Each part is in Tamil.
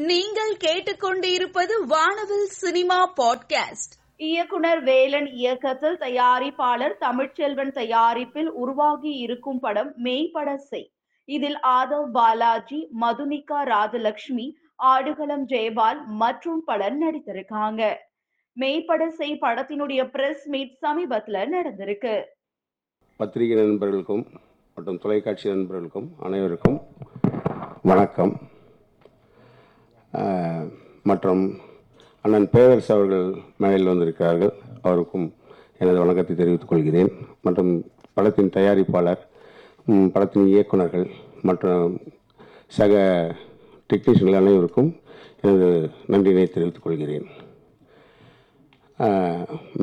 நீங்கள் கேட்டுக்கொண்டிருப்பது வானவில் சினிமா பாட்காஸ்ட். இயக்குனர் வேலன் இயக்கத்தில் தயாரிப்பாளர் தமிழ்ச்செல்வன் தயாரிப்பில் உருவாகி இருக்கும் படம் மேம்பட செய் இதில் ஆதவ் பாலாஜி மதுனிகா ராஜலட்சுமி ஆடுகளம் ஜெயபால் மற்றும் பலர் நடித்திருக்காங்க. மேம்பட செய் படத்தினுடைய பிரஸ் மீட் சமீபத்துல நடந்திருக்கு. பத்திரிகை நண்பர்களுக்கும் மற்றும் தொலைக்காட்சி நண்பர்களுக்கும் அனைவருக்கும் வணக்கம். மற்றும் அண்ணன் பேரரசு அவர்கள் மேலில் வந்திருக்கிறார்கள். அவருக்கும் எனது வணக்கத்தை தெரிவித்துக் கொள்கிறேன். மற்றும் படத்தின் தயாரிப்பாளர் படத்தின் இயக்குனர்கள் மற்றும் சக டெக்னீஷியன்கள் அனைவருக்கும் எனது நன்றியினை தெரிவித்துக் கொள்கிறேன்.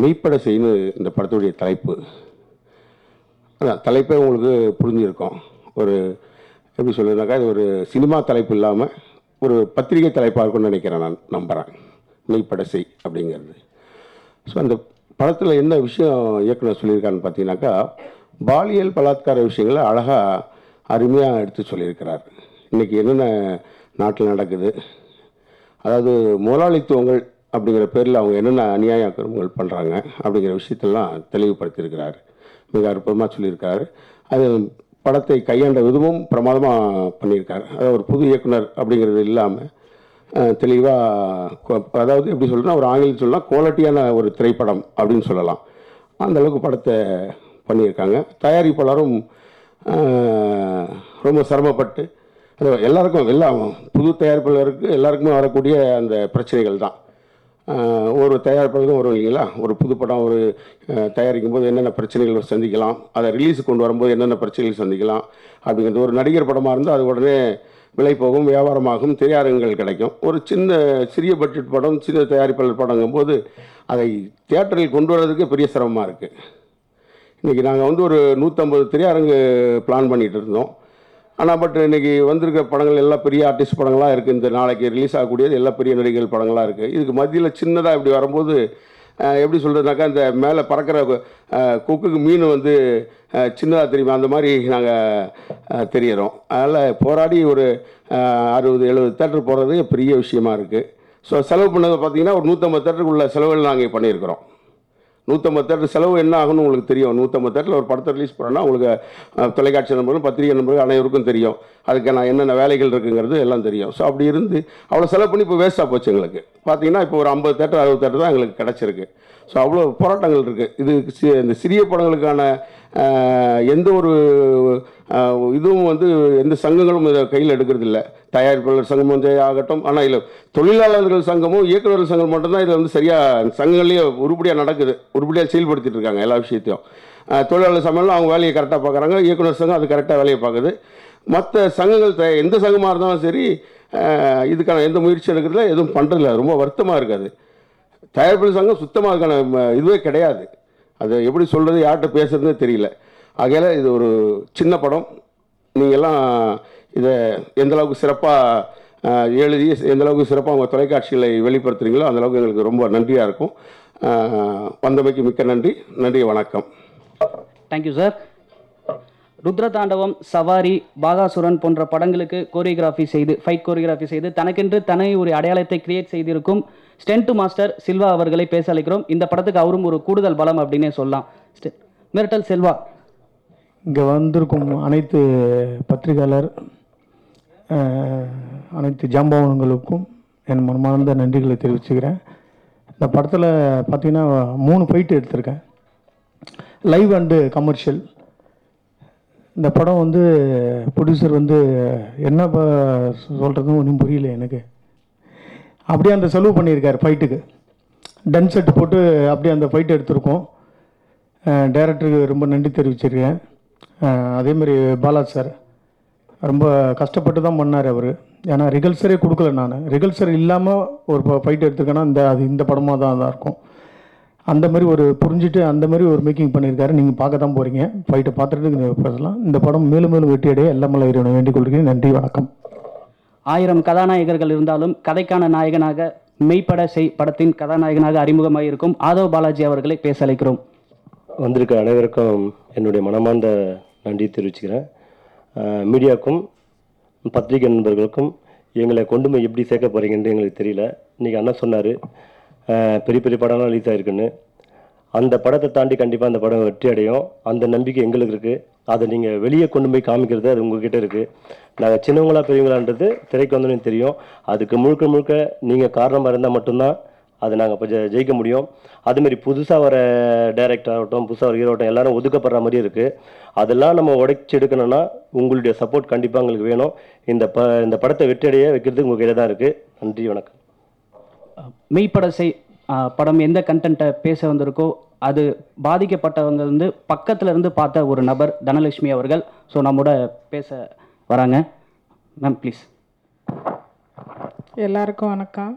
மெய்ப்பட செய்யணும் இந்த படத்துடைய தலைப்பு. அதான் தலைப்பே உங்களுக்கு புரிஞ்சிருக்கும். ஒரு எப்படி சொல்லுறதுனாக்கா இது ஒரு சினிமா தலைப்பு இல்லாமல் ஒரு பத்திரிகை தலைப்பாக இருக்கும்னு நினைக்கிறேன் நான் நம்புகிறேன் மெய்ப்படசை அப்படிங்கிறது. ஸோ அந்த படத்தில் என்ன விஷயம் இயக்குனர் சொல்லியிருக்காருன்னு பார்த்தீங்கன்னாக்கா பாலியல் பலாத்கார விஷயங்களை அழகாக அருமையாக எடுத்து சொல்லியிருக்கிறார். இன்றைக்கி என்னென்ன நாட்டில் நடக்குது அதாவது முதலாளித்துவங்கள் அப்படிங்கிற பேரில் அவங்க என்னென்ன அநியாய அக்கிரமங்கள் பண்ணுறாங்க அப்படிங்கிற விஷயத்தெல்லாம் தெளிவுபடுத்தியிருக்கிறார். மிக அற்புதமாக சொல்லியிருக்காரு அது படத்தை கையாண்ட விதமும் பிரமாதமாக பண்ணியிருக்கார். அதாவது ஒரு புது இயக்குனர் அப்படிங்கிறது இல்லாமல் தெளிவாக அதாவது எப்படி சொல்கிறேன்னா ஒரு ஆங்கிலம் சொல்லலாம் குவாலிட்டியான ஒரு திரைப்படம் அப்படின்னு சொல்லலாம். அந்த அளவுக்கு படத்தை பண்ணியிருக்காங்க. தயாரிப்பாளரும் ரொம்ப சிரமப்பட்டு அது எல்லாருக்கும் எல்லாம் புது தயாரிப்பாளருக்கு எல்லாருக்குமே வரக்கூடிய அந்த பிரச்சனைகள் தான். ஒரு தயாரிப்பதும் வரும் இல்லைங்களா? ஒரு புது படம் ஒரு தயாரிக்கும் போது என்னென்ன பிரச்சனைகள் சந்திக்கலாம். அதை ரிலீஸ் கொண்டு வரும்போது என்னென்ன பிரச்சனைகள் சந்திக்கலாம். அப்படிங்கிறது ஒரு நடிகர் படமாக இருந்தால் அது உடனே விலை போகும் வியாபாரமாகும் திரையரங்குகள் கிடைக்கும். ஒரு சின்ன சிறிய பட்ஜெட் படம் சின்ன தயாரிப்பாளர் படங்கும் போது அதை தியேட்டரில் கொண்டு வர்றதுக்கு பெரிய சிரமமாக இருக்குது இன்றைக்கி நாங்கள் வந்து ஒரு நூற்றம்பது திரையரங்கு பிளான் பண்ணிகிட்டு இருந்தோம். ஆனால் பட் இன்னைக்கு வந்திருக்க படங்கள் எல்லாம் பெரிய ஆர்டிஸ்ட் படங்களாக இருக்குது இந்த நாளைக்கு ரிலீஸ் ஆகக்கூடியது எல்லாம் பெரிய நடிகர்கள் படங்களாக இருக்குது இதுக்கு மத்தியில் சின்னதாக இப்படி வரும்போது எப்படி சொல்கிறதுனாக்கா இந்த மேலே பறக்கிற அஹ், கொக்குக்கு மீன் வந்து சின்னதாக தெரியுமா? அந்த மாதிரி நாங்கள் தெரியறோம். அதனால் போராடி ஒரு அறுபது எழுபது தேட்டர் போகிறது பெரிய விஷயமா இருக்குது ஸோ செலவு பண்ணதை பார்த்தீங்கன்னா ஒரு நூற்றம்பது தேட்டருக்குள்ள செலவுகள் நாங்கள் பண்ணியிருக்கிறோம். நூற்றம்பது தேட்டர் செலவு என்ன ஆகும்னு உங்களுக்கு தெரியும். நூற்றம்பது தேட்டரில் ஒரு படத்தை ரிலீஸ் பண்ணோன்னா உங்களுக்கு தொலைக்காட்சி நண்பர்கள் பத்திரிகை நண்பர்கள் அனைவருக்கும் தெரியும். அதுக்கு நான் என்னென்ன வேலைகள் இருக்குங்கிறது எல்லாம் தெரியும். ஸோ அப்படி இருந்து அவ்வளோ செலவு பண்ணி இப்போ வேஸ்ட்டாக போச்சு எங்களுக்கு. பார்த்தீங்கன்னா இப்போ ஒரு ஐம்பது தேட்டர் அறுபது தேட்டர் தான் எங்களுக்கு கிடச்சிருக்கு. ஸோ அவ்வளோ போராட்டங்கள் இருக்குது இது இந்த சிறிய படங்களுக்கான எந்த ஒரு இதுவும் வந்து எந்த சங்கங்களும் இதை கையில் எடுக்கிறதில்ல. தயாரிப்பாளர் சங்கமும் ஆகட்டும் ஆனால் இல்லை தொழிலாளர்கள் சங்கமும் இயக்குநர்கள் சங்கம் மட்டும்தான் இதில் வந்து சரியாக சங்கங்கள்லேயே உருப்படியாக நடக்குது. உருப்படியாக செயல்படுத்திட்டு இருக்காங்க எல்லா விஷயத்தையும். தொழிலாளர் சமையலும் அவங்க வேலையை கரெக்டாக பார்க்குறாங்க இயக்குனர் சங்கம் அது கரெக்டாக வேலையை பார்க்குது மற்ற சங்கங்கள் த- எந்த சங்கமாக இருந்தாலும் சரி இதுக்கான எந்த முயற்சியும் எடுக்கிறதுல எதுவும் பண்ணுறதில்ல ரொம்ப வருத்தமாக இருக்காது தயாரிப்பாளர் சங்கம் சுத்தமாக அதுக்கான ம, இதுவே கிடையாது. அதை எப்படி சொல்கிறது யார்கிட்ட பேசுறதுன்னு தெரியல. ஆகையில் இது ஒரு சின்ன படம். நீங்கள்லாம் இதை எந்தளவுக்கு சிறப்பாக எழுதி எந்தளவுக்கு சிறப்பாக உங்கள் தொலைக்காட்சிகளை வெளிப்படுத்துகிறீங்களோ அந்தளவுக்கு எங்களுக்கு ரொம்ப நன்றியாக இருக்கும். வந்தமைக்கு மிக்க நன்றி. நன்றி வணக்கம். தேங்க்யூ சார் ருத்ரதாண்டவம் சவாரி பாகாசுரன் போன்ற படங்களுக்கு கோரியோகிராஃபி செய்து ஃபைட் கோரியோகிராஃபி செய்து தனக்கென்று தனி ஒரு அடையாளத்தை கிரியேட் செய்திருக்கும் ஸ்டென்ட் மாஸ்டர் சில்வா அவர்களை பேச அழைக்கிறோம். இந்த படத்துக்கு அவரும் ஒரு கூடுதல் பலம் அப்படின்னே சொல்லலாம். ஸ்டெ- மிரட்டல் செல்வா. இங்கே வந்திருக்கும் அனைத்து பத்திரிகையாளர் அனைத்து ஜாம்பவன்களுக்கும் என் மனமார்ந்த நன்றிகளை தெரிவிச்சுக்கிறேன். இந்த படத்தில் பார்த்தீங்கன்னா மூணு ஃபைட்டு எடுத்திருக்கேன். லைவ் அண்டு கமர்ஷியல் இந்த படம் வந்து ப்ரொடியூசர் வந்து என்ன சொல்கிறதுன்னு ஒன்றும் புரியல எனக்கு. அப்படியே அந்த செலவு பண்ணியிருக்கார் ஃபைட்டுக்கு டன் செட்டு போட்டு அப்படியே அந்த ஃபைட் எடுத்திருக்கோம். டைரக்டருக்கு ரொம்ப நன்றி தெரிவிச்சிருக்கேன். அதேமாரி அதே மாதிரி பாலாஜ் சார் ரொம்ப கஷ்டப்பட்டு தான் பண்ணார் அவர். ஏன்னா ரிகல்சரே கொடுக்கல நான். ரிகல்சர் இல்லாமல் ஒரு ஃபைட் எடுத்துருக்கேன்னா இந்த அது இந்த படமாக தான் தான் இருக்கும். அந்த மாதிரி ஒரு புரிஞ்சுட்டு அந்த மாதிரி ஒரு மேக்கிங் பண்ணியிருக்காரு. நீங்கள் பார்க்க தான் போகிறீங்க ஃபைட்டை பார்த்துட்டு பேசலாம். இந்த படம் மேலும் மேலும் வெற்றியடைய எல்லாமல்ல இறைவனை வேண்டிக் கொள்கிறேன். நன்றி வணக்கம். ஆயிரம் கதாநாயகர்கள் இருந்தாலும் கதைக்கான நாயகனாக மெய்ப்பட செய் படத்தின் கதாநாயகனாக அறிமுகமாக இருக்கும் ஆதவ் பாலாஜி அவர்களை பேச அழைக்கிறோம் வந்திருக்க அனைவருக்கும் என்னுடைய மனமார்ந்த நன்றி தெரிவிச்சுக்கிறேன். மீடியாவுக்கும் பத்திரிகை நண்பர்களுக்கும் எங்களை கொண்டு போய் எப்படி சேர்க்க போகிறீங்கன்னு எங்களுக்கு தெரியல. இன்றைக்கி அண்ணன் சொன்னார் பெரிய பெரிய படம்லாம் ரிலீஸ் ஆகிருக்குன்னு அந்த படத்தை தாண்டி கண்டிப்பாக அந்த படம் வெற்றி அடையும். அந்த நம்பிக்கை எங்களுக்கு இருக்குது அதை நீங்கள் வெளியே கொண்டு போய் காமிக்கிறது அது உங்ககிட்ட இருக்குது நாங்கள் சின்னவங்களா பெரியவங்களான்றது திரைக்கு வந்தோன்னு தெரியும். அதுக்கு முழுக்க முழுக்க நீங்கள் காரணமாக இருந்தால் மட்டும்தான் அதை நாங்கள் இப்போ ஜெ ஜெயிக்க முடியும். அதுமாரி புதுசாக வர டைரக்டர் ஆகட்டும் புதுசாக வர ஹீரோட்டும் எல்லாரும் ஒதுக்கப்படுற மாதிரி இருக்குது அதெல்லாம் நம்ம உடைச்சி எடுக்கணும்னா உங்களுடைய சப்போர்ட் கண்டிப்பாக எங்களுக்கு வேணும். இந்த ப இந்த படத்தை வெற்றியடைய வைக்கிறது உங்கள் கையில் தான் இருக்குது நன்றி வணக்கம். மெய்ப்பட செய் படம் எந்த கண்டென்ட்டை பேச வந்திருக்கோ அது பாதிக்கப்பட்டவங்க வந்து பக்கத்தில் இருந்து பார்த்த ஒரு நபர் தனலட்சுமி அவர்கள். ஸோ நம்மோட பேச வராங்க. மேம் ப்ளீஸ் எல்லாருக்கும் வணக்கம்.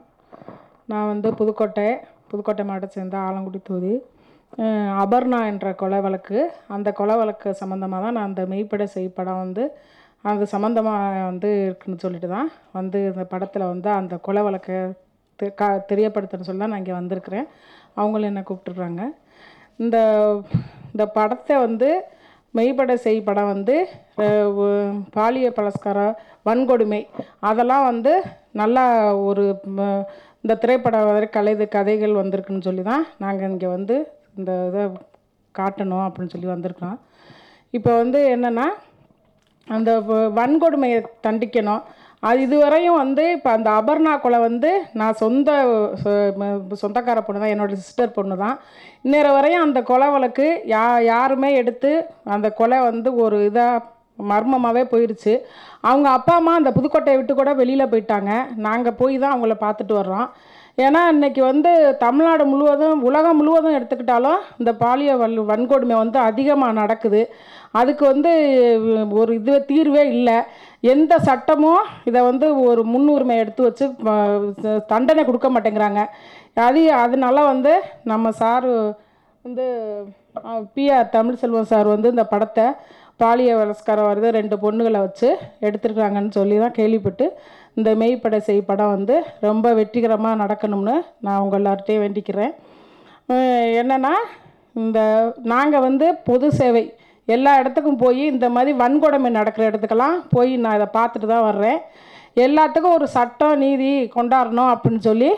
நான் வந்து புதுக்கோட்டை புதுக்கோட்டை மாவட்டத்தை சேர்ந்த ஆலங்குடி தொகுதி. அபர்ணா என்ற கொலை வழக்கு. அந்த கொலை வழக்கு சம்மந்தமாக தான் நான் அந்த மெய்ப்பட செய் படம் வந்து அது சம்மந்தமாக வந்து இருக்குன்னு சொல்லிட்டு தான் வந்து இந்த படத்தில் வந்து அந்த கொலை வழக்கை தெ- கா தெரியப்படுத்துன்னு சொல்லி தான் நான் இங்கே வந்திருக்கிறேன். அவங்களும் என்னை கூப்பிட்டுருக்குறாங்க இந்த இந்த படத்தை வந்து மெய்ப்பட செய் படம் வந்து பாலிய பலஸ்காரம் வன்கொடுமை. அதெல்லாம் வந்து நல்லா ஒரு இந்த திரைப்படம் வரை கலை கதைகள் வந்திருக்குன்னு சொல்லி தான் நாங்கள் இங்கே வந்து இந்த இதை காட்டணும் அப்படின்னு சொல்லி வந்திருக்கோம். இப்போ வந்து என்னென்னா அந்த வன்கொடுமையை தண்டிக்கணும். அது இதுவரையும் வந்து இப்போ அந்த அபர்ணா கொலை வந்து நான் சொந்த சொ- சொந்தக்கார பொண்ணு தான் என்னோட சிஸ்டர் பொண்ணு தான் இன்னொரு வரையும் அந்த கொலை வழக்கு யா யாருமே எடுத்து அந்த கொலை வந்து ஒரு இதாக மர்மமாகவே போயிடுச்சு அவங்க அப்பா அம்மா அந்த புதுக்கோட்டையை விட்டு கூட வெளியில் போயிட்டாங்க. நாங்கள் போய் தான் அவங்கள பார்த்துட்டு வர்றோம். ஏன்னா இன்னைக்கு வந்து தமிழ்நாடு முழுவதும் உலகம் முழுவதும் எடுத்துக்கிட்டாலும் இந்த பாலியல் வல் வன்கொடுமை வந்து அதிகமாக நடக்குது. அதுக்கு வந்து ஒரு இது தீர்வே இல்லை. எந்த சட்டமும் இதை வந்து ஒரு முன்னுரிமை எடுத்து வச்சு தண்டனை கொடுக்க மாட்டேங்கிறாங்க. அது அதனால வந்து நம்ம சாரு வந்து பிஆர் தமிழ்செல்வம் சார் வந்து இந்த படத்தை பாலிய வலஸ்காரம் வருது ரெண்டு பொண்ணுகளை வச்சு எடுத்துருக்காங்கன்னு சொல்லி தான் கேள்விப்பட்டு இந்த மெய்ப்பட செய் படம் வந்து ரொம்ப வெற்றிகரமாக நடக்கணும்னு நான் உங்கள் எல்லார்ட்டையும் வேண்டிக்கிறேன் என்னென்னா இந்த நாங்கள் வந்து பொது சேவை எல்லா இடத்துக்கும் போய் இந்த மாதிரி வன்கொடுமை நடக்கிற இடத்துக்கெல்லாம் போய் நான் இதை பார்த்துட்டு தான் வர்றேன். எல்லாத்துக்கும் ஒரு சட்டம் நீதி கொண்டாடணும் அப்படின்னு சொல்லி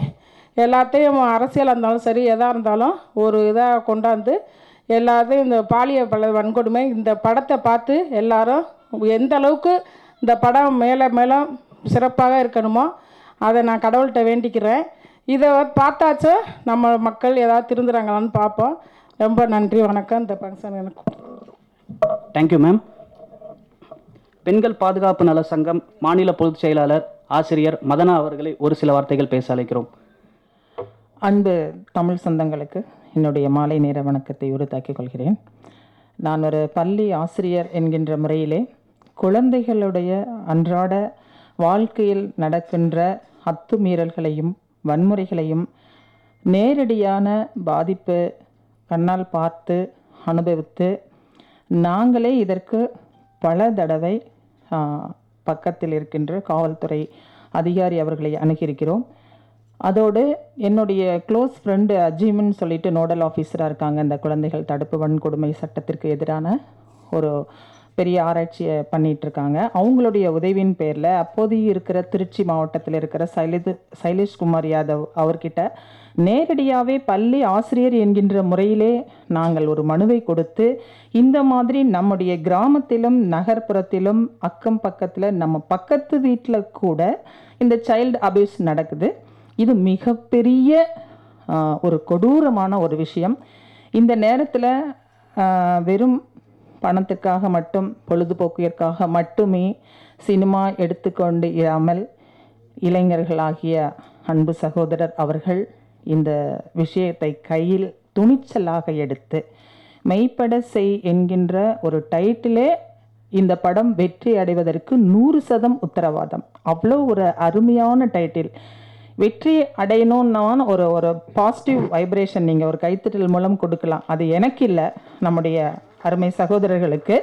எல்லாத்தையும் அரசியலாக இருந்தாலும் சரி எதாக இருந்தாலும் ஒரு இதாக கொண்டாந்து எல்லாத்தையும் இந்த பாலிய பல வன்கொடுமை இந்த படத்தை பார்த்து எல்லாரும் எந்த அளவுக்கு இந்த படம் மேலே மேலே சிறப்பாக இருக்கணுமோ அதை நான் கடவுள்கிட்ட வேண்டிக்கிறேன். இதை பார்த்தாச்சும் நம்ம மக்கள் ஏதாவது திருந்துறாங்களான்னு பார்ப்போம். ரொம்ப நன்றி வணக்கம். இந்த ஃபங்க்ஷன் எனக்கு தேங்க்யூ மேம் பெண்கள் பாதுகாப்பு நல சங்கம் மாநில பொதுச் செயலாளர் ஆசிரியர் மதனா அவர்களை ஒரு சில வார்த்தைகள் பேச அழைக்கிறோம். அன்பு தமிழ் சொந்தங்களுக்கு என்னுடைய மாலை நேர வணக்கத்தை உரித்தாக்கிக் கொள்கிறேன். நான் ஒரு பள்ளி ஆசிரியர் என்கின்ற முறையிலே குழந்தைகளுடைய அன்றாட வாழ்க்கையில் நடக்கின்ற அத்துமீறல்களையும் வன்முறைகளையும் நேரடியான பாதிப்பு கண்ணால் பார்த்து அனுபவித்து நாங்களே இதற்கு பல தடவை பக்கத்தில் இருக்கின்ற காவல்துறை அதிகாரி அவர்களை அணுகியிருக்கிறோம். அதோடு என்னுடைய க்ளோஸ் ஃப்ரெண்டு அஜீம்னு சொல்லிட்டு நோடல் ஆஃபீஸராக இருக்காங்க. இந்த குழந்தைகள் தடுப்பு வன்கொடுமை சட்டத்திற்கு எதிரான ஒரு பெரிய ஆராய்ச்சியை பண்ணிகிட்ருக்காங்க. இருக்காங்க அவங்களுடைய உதவியின் பேரில் அப்போதைய இருக்கிற திருச்சி மாவட்டத்தில் இருக்கிற சைலிது சைலேஷ்குமார் யாதவ் அவர்கிட்ட நேரடியாகவே பள்ளி ஆசிரியர் என்கின்ற முறையிலே நாங்கள் ஒரு மனுவை கொடுத்து இந்த மாதிரி நம்முடைய கிராமத்திலும் நகர்ப்புறத்திலும் அக்கம் பக்கத்தில் நம்ம பக்கத்து வீட்டில் கூட இந்த சைல்டு அபியூஸ் நடக்குது. இது மிகப்பெரிய ஒரு கொடூரமான ஒரு விஷயம். இந்த நேரத்தில் வெறும் பணத்துக்காக மட்டும் பொழுதுபோக்கிற்காக மட்டுமே சினிமா எடுத்துக்கொண்டு இராமல் இளைஞர்களாகிய அன்பு சகோதரர் அவர்கள் இந்த விஷயத்தை கையில் துணிச்சலாக எடுத்து மெய்ப்பட செய் என்கின்ற ஒரு டைட்டிலே இந்த படம் வெற்றி அடைவதற்கு நூறு சதம் உத்தரவாதம். அவ்வளோ ஒரு அருமையான டைட்டில். வெற்றி அடையணும்னா ஒரு ஒரு பாசிட்டிவ் வைப்ரேஷன் நீங்கள் ஒரு கைத்தட்டல் மூலம் கொடுக்கலாம். அது எனக்கு இல்லை நம்முடைய அருமை சகோதரர்களுக்கு.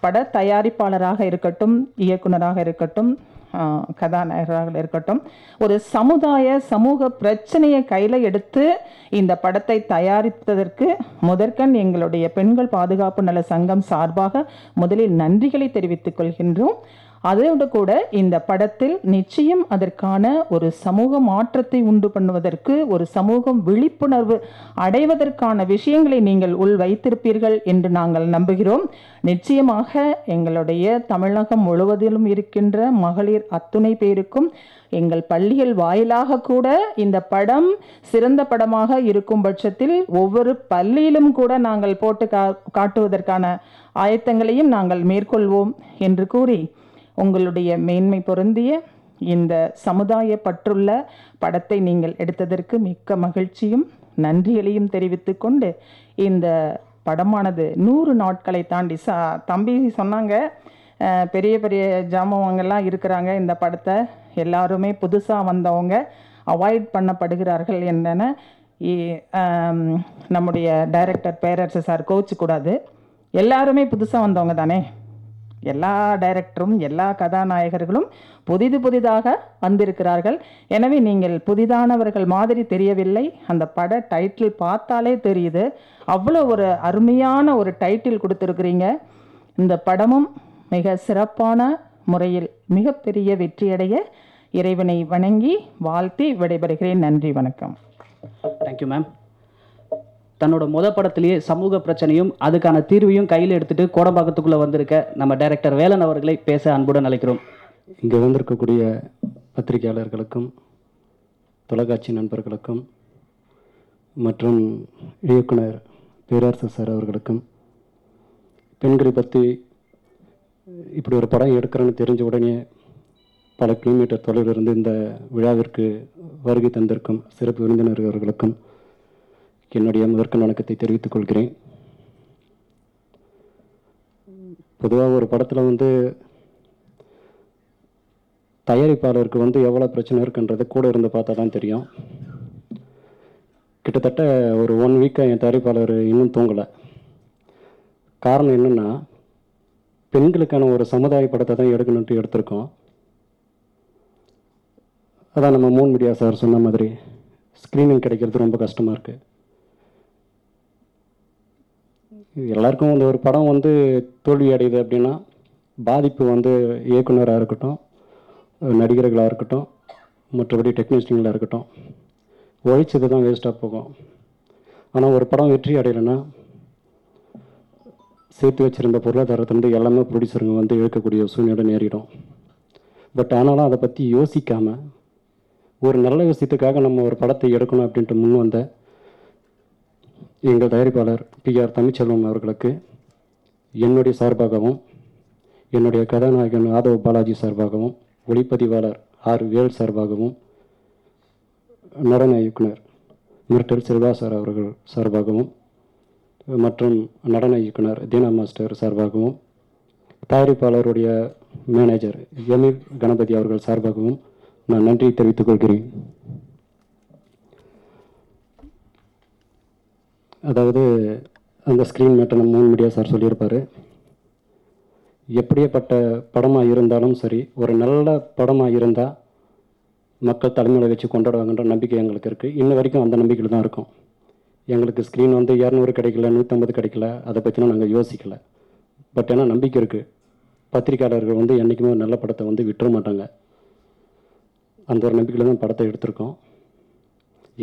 பட தயாரிப்பாளராக இருக்கட்டும் இயக்குனராக இருக்கட்டும் கதாநாயகராக இருக்கட்டும். ஒரு சமுதாய சமூக பிரச்சனையை கையில் எடுத்து இந்த படத்தை தயாரித்ததற்கு முதற்கண் எங்களுடைய பெண்கள் பாதுகாப்பு நல சங்கம் சார்பாக முதலில் நன்றிகளை தெரிவித்துக் கொள்கின்றோம். அதோடு கூட இந்த படத்தில் நிச்சயம் அதற்கான ஒரு சமூக மாற்றத்தை உண்டு பண்ணுவதற்கு ஒரு சமூகம் விழிப்புணர்வு அடைவதற்கான விஷயங்களை நீங்கள் உள் வைத்திருப்பீர்கள் என்று நாங்கள் நம்புகிறோம். நிச்சயமாக எங்களுடைய தமிழகம் முழுவதிலும் இருக்கின்ற மகளிர் அத்துணை பேருக்கும் எங்கள் பள்ளிகள் வாயிலாக கூட இந்த படம் சிறந்த படமாக இருக்கும் பட்சத்தில் ஒவ்வொரு பள்ளியிலும் கூட நாங்கள் போட்டு கா காட்டுவதற்கான ஆயத்தங்களையும் நாங்கள் மேற்கொள்வோம் என்று கூறி உங்களுடைய மேன்மை பொருந்திய இந்த சமுதாய பற்றுள்ள படத்தை நீங்கள் எடுத்ததற்கு மிக்க மகிழ்ச்சியும் நன்றிகளையும் தெரிவித்து கொண்டு இந்த படமானது நூறு நாட்களை தாண்டி சா தம்பி சொன்னாங்க பெரிய பெரிய ஜாமவங்கெல்லாம் இருக்கிறாங்க இந்த படத்தை. எல்லாருமே புதுசாக வந்தவங்க அவாய்ட் பண்ணப்படுகிறார்கள் என்னென்ன இ- நம்முடைய டைரக்டர் பேரரசு சார் கோச்சு கூடாது எல்லாருமே புதுசாக வந்தவங்க தானே? எல்லா டைரக்டரும் எல்லா கதாநாயகர்களும் புதிது புதிதாக வந்திருக்கிறார்கள். எனவே நீங்கள் புதிதானவர்கள் மாதிரி தெரியவில்லை. அந்த பட டைட்டில் பார்த்தாலே தெரியுது. அவ்வளோ ஒரு அருமையான ஒரு டைட்டில் கொடுத்துருக்குறீங்க. இந்த படமும் மிக சிறப்பான முறையில் மிகப்பெரிய வெற்றியடைய இறைவனை வணங்கி வாழ்த்தி விடைபெறுகிறேன். நன்றி வணக்கம். தேங்க்யூ மேம் தன்னோட முத படத்திலேயே சமூக பிரச்சனையும் அதுக்கான தீர்வையும் கையில் எடுத்துட்டு கோடம்பாக்கத்துக்குள்ளே வந்திருக்க நம்ம டைரக்டர் வேலன் அவர்களை பேச அன்புடன் அழைக்கிறோம். இங்கே வந்திருக்கக்கூடிய பத்திரிகையாளர்களுக்கும் தொலைக்காட்சி நண்பர்களுக்கும் மற்றும் இயக்குனர் பேரரசு சார் அவர்களுக்கும் பெண்களை பற்றி இப்படி ஒரு படம் எடுக்கிறேன்னு தெரிஞ்ச உடனே பல கிலோமீட்டர் தொலைவில் இருந்து இந்த விழாவிற்கு வருகை தந்திருக்கும் சிறப்பு விருந்தினர்களுக்கும் என்னுடைய முதற்கண் வணக்கத்தை தெரிவித்துக் கொள்கிறேன். பொதுவாக ஒரு படத்தில் வந்து தயாரிப்பாளருக்கு வந்து எவ்வளோ பிரச்சனை இருக்குன்றது கூட இருந்து பார்த்தா தான் தெரியும். கிட்டத்தட்ட ஒரு ஒன் வீக்காக என் தயாரிப்பாளர் இன்னும் தூங்கலை. காரணம் என்னென்னா பெண்களுக்கான ஒரு சமுதாய படத்தை தான் எடுக்கணுன்ட்டு எடுத்திருக்கோம். அதான் நம்ம மூன் மீடியா சார் சொன்ன மாதிரி ஸ்க்ரீனிங் கிடைக்கிறது ரொம்ப கஷ்டமாக இருக்குது எல்லாருக்கும் இந்த ஒரு படம் வந்து தோல்வி அடையுது அப்படின்னா பாதிப்பு வந்து இயக்குனராக இருக்கட்டும் நடிகர்களாக இருக்கட்டும் மற்றபடி டெக்னீஷியங்களாக இருக்கட்டும் உழைச்சது தான் வேஸ்ட்டாக போகும். ஆனால் ஒரு படம் வெற்றி அடையலைன்னா சேர்த்து வச்சுருந்த பொருளாதாரத்திலிருந்து எல்லாமே ப்ரொடியூசருங்க வந்து இழுக்கக்கூடிய சூழ்நிலை நேரிடும். பட் ஆனாலும் அதை பற்றி யோசிக்காமல் ஒரு நல்ல விஷயத்துக்காக நம்ம ஒரு படத்தை எடுக்கணும் அப்படின்ட்டு முன் வந்த எங்கள் தயாரிப்பாளர் பி ஆர் தமிழ்ச்செல்வம் அவர்களுக்கு என்னுடைய சார்பாகவும் என்னுடைய கதாநாயகன் ஆதவ் பாலாஜி சார்பாகவும் ஒளிப்பதிவாளர் ஆர் வேல் சார்பாகவும் நடன இயக்குனர் மிரட்டல் செல்வா சார் அவர்கள் சார்பாகவும் மற்றும் நடன இயக்குனர் தீனா மாஸ்டர் சார்பாகவும் தயாரிப்பாளருடைய மேனேஜர் எமில் கணபதி அவர்கள் சார்பாகவும் நான் நன்றி தெரிவித்துக் கொள்கிறேன். அதாவது அந்த ஸ்க்ரீன் மேட்டர் நம்ம மூணு மீடியா சார் சொல்லியிருப்பார் எப்படியப்பட்ட படமாக இருந்தாலும் சரி ஒரு நல்ல படமாக இருந்தால் மக்கள் தலைமையில் வச்சு கொண்டாடுவாங்கன்ற நம்பிக்கை எங்களுக்கு இருக்குது இன்ன வரைக்கும் அந்த நம்பிக்கையில் தான் இருக்கும். எங்களுக்கு ஸ்க்ரீன் வந்து இரநூறு கிடைக்கல நூற்றம்பது கிடைக்கல அதை பற்றிலாம் நாங்கள் யோசிக்கல. பட் ஏன்னா நம்பிக்கை இருக்குது பத்திரிக்கையாளர்கள் வந்து என்றைக்குமே நல்ல படத்தை வந்து விட்டுற மாட்டாங்க. அந்த ஒரு நம்பிக்கையில் தான் படத்தை எடுத்திருக்கோம்.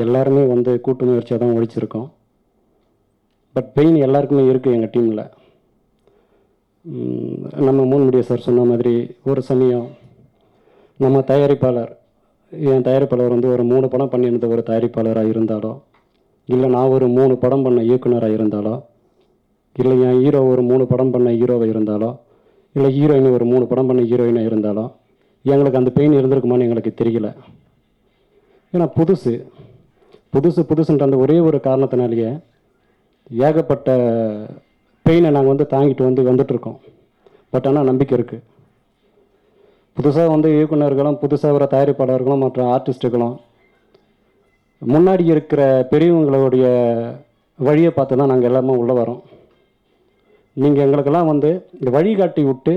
எல்லாருமே வந்து கூட்டு முயற்சியாக தான் ஒழிச்சிருக்கோம். பட் பெயின் எல்லாருக்குமே இருக்குது எங்கள் டீமில் நம்ம மூணு சார் சொன்ன மாதிரி ஒரு சமயம் நம்ம தயாரிப்பாளர் என் தயாரிப்பாளர் வந்து ஒரு மூணு படம் பண்ணியிருந்த ஒரு தயாரிப்பாளராக இருந்தாலோ இல்லை நான் ஒரு மூணு படம் பண்ண இயக்குனராக இருந்தாலோ இல்லை என் ஹீரோ ஒரு மூணு படம் பண்ண ஹீரோவாக இருந்தாலோ இல்லை ஹீரோயின் ஒரு மூணு படம் பண்ண ஹீரோயினாக இருந்தாலோ எங்களுக்கு அந்த பெயின் இருந்திருக்குமான்னு எங்களுக்கு தெரியல. ஏன்னா புதுசு புதுசு புதுசுன்ற அந்த ஒரே ஒரு காரணத்தினாலேயே ஏகப்பட்ட பெயினை நாங்கள் வந்து தாங்கிட்டு வந்து வந்துட்டுருக்கோம். பட் ஆனால் நம்பிக்கை இருக்குது புதுசாக வந்து இயக்குனர்களும் புதுசாக வர தயாரிப்பாளர்களும் மற்ற ஆர்டிஸ்ட்டுகளும் முன்னாடி இருக்கிற பெரியவங்களுடைய வழியை பார்த்து தான் நாங்கள் எல்லாமே உள்ளே வரோம். நீங்கள் எங்களுக்கெல்லாம் வந்து இந்த வழிகாட்டி விட்டு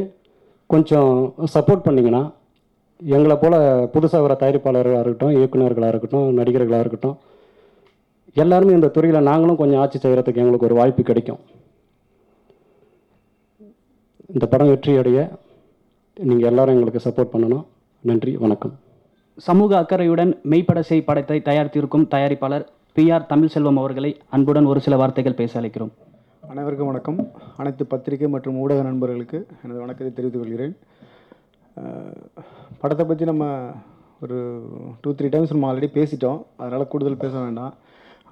கொஞ்சம் சப்போர்ட் பண்ணிங்கன்னா எங்களை போல் புதுசாக வர தயாரிப்பாளர்களாக இருக்கட்டும் இயக்குனர்களாக இருக்கட்டும் நடிகர்களாக இருக்கட்டும் எல்லாருமே இந்த துறையில் நாங்களும் கொஞ்சம் ஆட்சி செய்கிறதுக்கு எங்களுக்கு ஒரு வாய்ப்பு கிடைக்கும். இந்த படம் வெற்றி அடைய நீங்கள் எல்லாரும் எங்களுக்கு சப்போர்ட் பண்ணணும். நன்றி வணக்கம். சமூக அக்கறையுடன் மெய்ப்படசை படத்தை தயாரித்திருக்கும் தயாரிப்பாளர் பி ஆர் தமிழ்செல்வம் அவர்களை அன்புடன் ஒரு சில வார்த்தைகள் பேச அழைக்கிறோம். அனைவருக்கும் வணக்கம். அனைத்து பத்திரிகை மற்றும் ஊடக நண்பர்களுக்கு எனது வணக்கத்தை தெரிவித்துக் கொள்கிறேன். படத்தை பற்றி நம்ம ஒரு டூ த்ரீ டைம்ஸ் நம்ம ஆல்ரெடி பேசிட்டோம். அதனால் கூடுதல் பேச வேண்டாம்.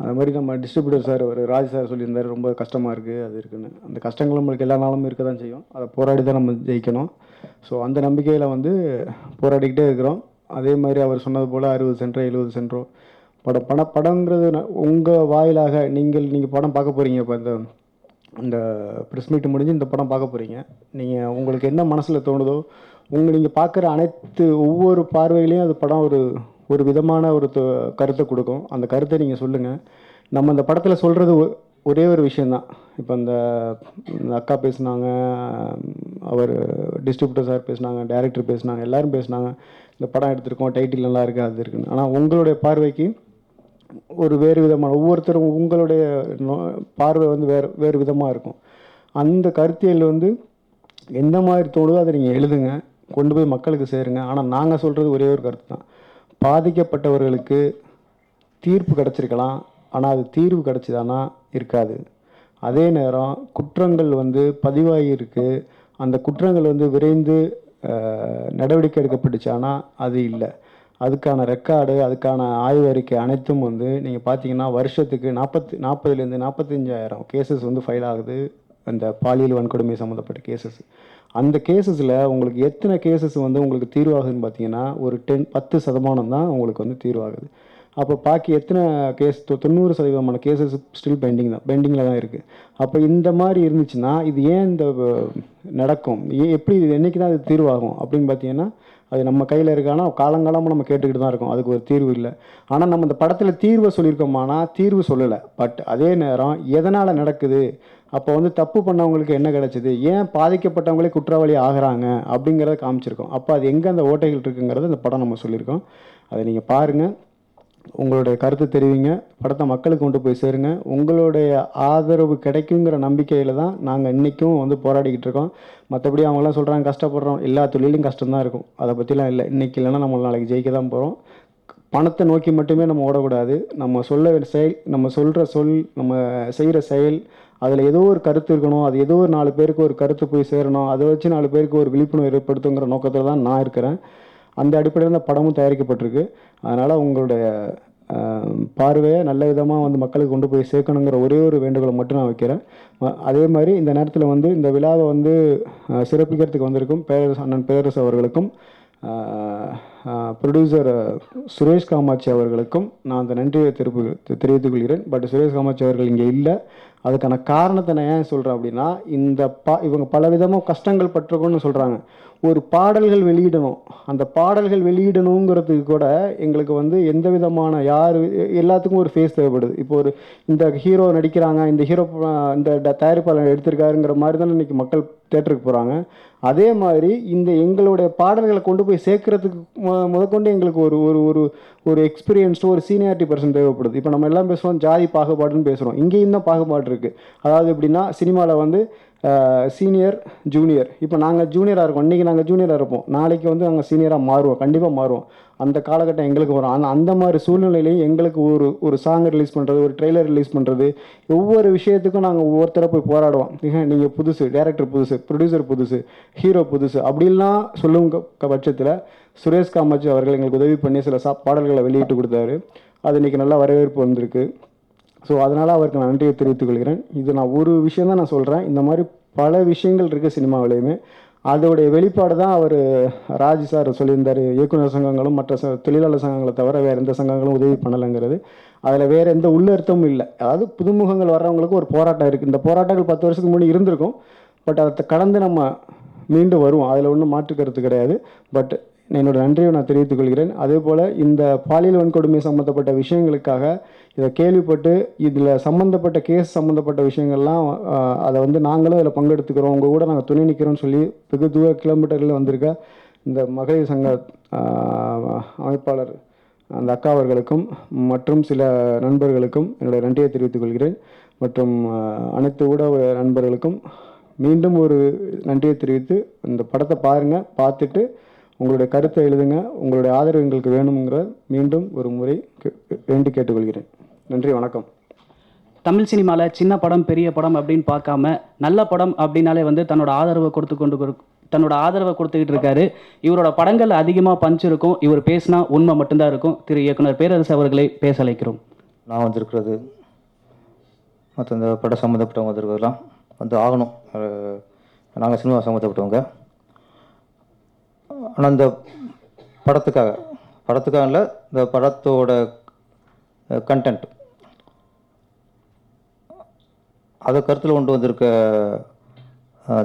அது மாதிரி நம்ம டிஸ்ட்ரிபியூட்டர் சார் ஒரு ராஜ் சார் சொல்லியிருந்தார் ரொம்ப கஷ்டமாக இருக்குது அது இருக்குன்னு. அந்த கஷ்டங்கள் நம்மளுக்கு எல்லா நாளும் இருக்க தான் செய்யும். அதை போராடி தான் நம்ம ஜெயிக்கணும். ஸோ அந்த நம்பிக்கையில் வந்து போராடிக்கிட்டே இருக்கிறோம். அதே மாதிரி அவர் சொன்னது போல் அறுபது சென்டரோ எழுபது சென்டரோ படம் பட படங்கிறது உங்கள் வாயிலாக நீங்கள் நீங்கள் படம் பார்க்க போகிறீங்க இப்போ இந்த இந்த ப்ரெஸ் மீட் முடிஞ்சு இந்த படம் பார்க்க போகிறீங்க நீங்கள் உங்களுக்கு என்ன மனசில் தோணுதோ உங்கள் நீங்கள் பார்க்குற அனைத்து ஒவ்வொரு பார்வையிலையும் அது படம் ஒரு ஒரு விதமான ஒரு தொ- கருத்தை கொடுக்கும். அந்த கருத்தை நீங்கள் சொல்லுங்கள் நம்ம அந்த படத்தில் சொல்கிறது ஒரே ஒரு விஷயந்தான் இப்போ இந்த இந்த அக்கா பேசுனாங்க அவர் டிஸ்ட்ரிபியூட்டர் சார் பேசுனாங்க டைரக்டர் பேசுனாங்க எல்லாரும் பேசுனாங்க. இந்த படம் எடுத்திருக்கோம் டைட்டில் நல்லா இருக்குது அது இருக்குன்னு. ஆனால் உங்களுடைய பார்வைக்கு ஒரு வேறு விதமான ஒவ்வொருத்தரும் உங்களுடைய நோ- பார்வை வந்து வேறு வேறு விதமாக இருக்கும். அந்த கருத்தியல் வந்து எந்த மாதிரி தோணுதோ அதை நீங்கள் எழுதுங்க. கொண்டு போய் மக்களுக்கு சேருங்க. ஆனால் நாங்கள் சொல்கிறது ஒரே ஒரு கருத்து தான் பாதிக்கப்பட்டவர்களுக்கு தீர்ப்பு கிடச்சிருக்கலாம். ஆனால் அது தீர்வு கிடச்சிதானா? இருக்காது. அதே நேரம் குற்றங்கள் வந்து பதிவாகியிருக்கு. அந்த குற்றங்கள் வந்து விரைந்து நடவடிக்கை எடுக்கப்பட்டுச்சானா? அது இல்லை. அதுக்கான ரெக்கார்டு அதுக்கான ஆய்வு அறிக்கை அனைத்தும் வந்து நீங்கள் பார்த்தீங்கன்னா வருஷத்துக்கு நாற்பத்தி நாற்பதுலேருந்து நாற்பத்தஞ்சாயிரம் கேசஸ் வந்து ஃபைல் ஆகுது. அந்த பாலியல் வன்கொடுமை சம்மந்தப்பட்ட கேசஸ் அந்த கேசஸில் உங்களுக்கு எத்தனை கேசஸ் வந்து உங்களுக்கு தீர்வாகுதுன்னு பார்த்தீங்கன்னா ஒரு டென் பத்து சதமானம் தான் உங்களுக்கு வந்து தீர்வாகுது. அப்போ பாக்கி எத்தனை கேஸ் தொண்ணூறு சதவீதமான கேசஸ் ஸ்டில் பெண்டிங் தான் பெண்டிங்கில் தான் இருக்குது அப்போ இந்த மாதிரி இருந்துச்சுன்னா இது ஏன் இந்த நடக்கும்? ஏன் எப்படி இது என்றைக்கு தான் இது தீர்வாகும்? அப்படின்னு பார்த்தீங்கன்னா அது நம்ம கையில் இருக்கானா? காலங்காலமாக நம்ம கேட்டுக்கிட்டு தான் இருக்கோம். அதுக்கு ஒரு தீர்வு இல்லை. ஆனால் நம்ம இந்த படத்தில் தீர்வை சொல்லியிருக்கோமானா தீர்வு சொல்லலை. பட் அதே நேரம் எதனால் நடக்குது? அப்போ வந்து தப்பு பண்ணவங்களுக்கு என்ன கிடச்சிது? ஏன் பாதிக்கப்பட்டவங்களே குற்றவாளி ஆகுறாங்க? அப்படிங்கிறத காமிச்சிருக்கோம். அப்போ அது எங்கே அந்த ஓட்டைகள் இருக்குங்கிறத இந்த படம் நம்ம சொல்லியிருக்கோம். அதை நீங்கள் பாருங்கள் உங்களுடைய கருத்து தெரிவிங்க. படத்தை மக்களுக்கு கொண்டு போய் சேருங்க. உங்களுடைய ஆதரவு கிடைக்குங்கிற நம்பிக்கையில் தான் நாங்கள் இன்றைக்கும் வந்து போராடிக்கிட்டு இருக்கோம். மற்றபடி அவங்களாம் சொல்கிறாங்க கஷ்டப்படுறோம். எல்லா தொழிலும் கஷ்டம்தான் இருக்கும். அதை பற்றிலாம் இல்லை. இன்றைக்கி இல்லைன்னா நம்ம நாளைக்கு ஜெயிக்க தான் போகிறோம் பணத்தை நோக்கி மட்டுமே நம்ம ஓடக்கூடாது. நம்ம சொல்ல செயல் நம்ம சொல்கிற சொல் நம்ம செய்கிற செயல் அதில் ஏதோ ஒரு கருத்து இருக்கணும். அது ஏதோ ஒரு நாலு பேருக்கு ஒரு கருத்து போய் சேரணும். அதை வச்சு நாலு பேருக்கு ஒரு விழிப்புணர்வு ஏற்படுத்துங்கிற நோக்கத்தில் தான் நான் இருக்கிறேன். அந்த அடிப்படையில் அந்த படமும் தயாரிக்கப்பட்டிருக்கு. அதனால் உங்களுடைய பார்வையை நல்ல விதமாக வந்து மக்களுக்கு கொண்டு போய் சேர்க்கணுங்கிற ஒரே ஒரு வேண்டுகோளை மட்டும் நான் வைக்கிறேன். அதே மாதிரி இந்த நேரத்தில் வந்து இந்த விழாவை வந்து சிறப்பிக்கிறதுக்கு வந்திருக்கும் பேரரசு அண்ணன் பேரரசு அவர்களுக்கும் ப்ரொடியூசர் சுரேஷ் காமாட்சி அவர்களுக்கும் நான் அந்த நன்றியை திருப்பு தெரிவித்துக் கொள்கிறேன். பட் சுரேஷ் காமாட்சி அவர்கள் இங்கே இல்லை. அதுக்கான காரணத்தை நான் ஏன் சொல்கிறேன் அப்படின்னா இந்த பா இவங்க பல விதமாக கஷ்டங்கள் பட்டிருக்கோன்னு சொல்கிறாங்க ஒரு பாடல்கள் வெளியிடணும். அந்த பாடல்கள் வெளியிடணுங்கிறதுக்கு கூட எங்களுக்கு வந்து எந்த விதமான யார் எல்லாத்துக்கும் ஒரு ஃபேஸ் தேவைப்படுது. இப்போ ஒரு இந்த ஹீரோ நடிக்கிறாங்க இந்த ஹீரோ இந்த தயாரிப்பாளர் எடுத்திருக்காருங்கிற மாதிரி தானே இன்றைக்கி மக்கள் தேட்டருக்கு போகிறாங்க அதே மாதிரி இந்த எங்களுடைய பாடல்களை கொண்டு போய் சேர்க்கறதுக்கு முதற்கொண்டு எங்களுக்கு ஒரு ஒரு ஒரு ஒரு எக்ஸ்பீரியன்ஸ்டு ஒரு சீனியாரிட்டி பர்சன் தேவைப்படுது. இப்போ நம்ம எல்லாம் பேசுகிறோம் ஜாதி பாகுபாடுன்னு பேசுகிறோம் இங்கேயும் தான் பாகுபாடு இருக்குது அதாவது எப்படின்னா சினிமாவில் வந்து சீனியர் ஜூனியர் இப்போ நாங்கள் ஜூனியராக இருக்கோம். இன்றைக்கி நாங்கள் ஜூனியராக இருப்போம். நாளைக்கு வந்து நாங்கள் சீனியராக மாறுவோம். கண்டிப்பாக மாறுவோம். அந்த காலகட்டம் எங்களுக்கு வரும். ஆனால் அந்த மாதிரி சூழ்நிலையிலையும் எங்களுக்கு ஒரு ஒரு சாங்கை ரிலீஸ் பண்ணுறது ஒரு ட்ரெய்லர் ரிலீஸ் பண்ணுறது ஒவ்வொரு விஷயத்துக்கும் நாங்கள் ஒவ்வொருத்தரை போய் போராடுவோம். நீங்கள் புதுசு டேரக்டர் புதுசு ப்ரொடியூசர் புதுசு ஹீரோ புதுசு அப்படிலாம் சொல்லும் க- பட்சத்தில் சுரேஷ் காமாட்சி அவர்கள் எங்களுக்கு உதவி பண்ணி சில சா பாடல்களை வெளியிட்டு கொடுத்தாரு. அது இன்றைக்கி நல்ல வரவேற்பு வந்திருக்கு. ஸோ அதனால் அவருக்கு நான் நன்றியை தெரிவித்துக் கொள்கிறேன். இது நான் ஒரு விஷயம் தான் நான் சொல்கிறேன் இந்த மாதிரி பல விஷயங்கள் இருக்குது சினிமாவிலையுமே அதோடைய வெளிப்பாடு தான் அவர் ராஜ் சார் சொல்லியிருந்தார். இயக்குனர் சங்கங்களும் மற்ற ச தொழிலாளர் சங்கங்களை தவிர வேறு எந்த சங்கங்களும் உதவி பண்ணலைங்கிறது. அதில் வேறு எந்த உள்ளர்த்தமும் இல்லை. அதாவது புதுமுகங்கள் வர்றவங்களுக்கு ஒரு போராட்டம் இருக்குது இந்த போராட்டங்கள் பத்து வருஷத்துக்கு முன்னாடி இருந்திருக்கும். பட் அதை கடந்து நம்ம மீண்டும் வருவோம். அதில் ஒன்றும் மாற்று கருத்து கிடையாது. பட் என்னோட நன்றியை நான் தெரிவித்துக் கொள்கிறேன். அதே போல் இந்த பாலியல் வன்கொடுமை சம்மந்தப்பட்ட விஷயங்களுக்காக இதை கேள்விப்பட்டு இதில் சம்மந்தப்பட்ட கேஸ் சம்மந்தப்பட்ட விஷயங்கள்லாம் அதை வந்து நாங்களும் இதில் பங்கெடுத்துக்கிறோம். உங்கள் கூட நாங்கள் துணை நிற்கிறோம்னு சொல்லி வெகு தூர கிலோமீட்டரில் வந்திருக்க இந்த மகளிர் சங்க அமைப்பாளர் அந்த அக்கா அவர்களுக்கும் மற்றும் சில நண்பர்களுக்கும் என்னுடைய நன்றியை தெரிவித்துக் கொள்கிறேன். மற்றும் அனைத்து ஊடக நண்பர்களுக்கும் மீண்டும் ஒரு நன்றியை தெரிவித்து இந்த படத்தை பாருங்கள் பார்த்துட்டு உங்களுடைய கருத்தை எழுதுங்க. உங்களுடைய ஆதரவு எங்களுக்கு வேணுங்கிற மீண்டும் ஒரு முறை வேண்டி கேட்டுக்கொள்கிறேன். நன்றி வணக்கம். தமிழ் சினிமாவில் சின்ன படம் பெரிய படம் அப்படின்னு பார்க்காம நல்ல படம் அப்படின்னாலே வந்து தன்னோட ஆதரவை கொடுத்து கொண்டு தன்னோட ஆதரவை கொடுத்துக்கிட்டு இருக்காரு. இவரோட படங்கள் அதிகமாக பஞ்ச் இருக்கும். இவர் பேசினா உண்மை மட்டும்தான் இருக்கும். திரு இயக்குனர் பேரரசு அவர்களை பேச அழைக்கிறோம் நான் வந்திருக்கிறது மற்ற இந்த படம் சம்மந்தப்பட்டவங்க வந்திருக்கிறதுலாம் வந்து ஆகணும். நாங்கள் சினிமா சம்மந்தப்பட்டவங்க ஆனால் இந்த படத்துக்காக படத்துக்காக இல்லை இந்த படத்தோட கண்டென்ட் அதை கருத்தில் கொண்டு வந்திருக்க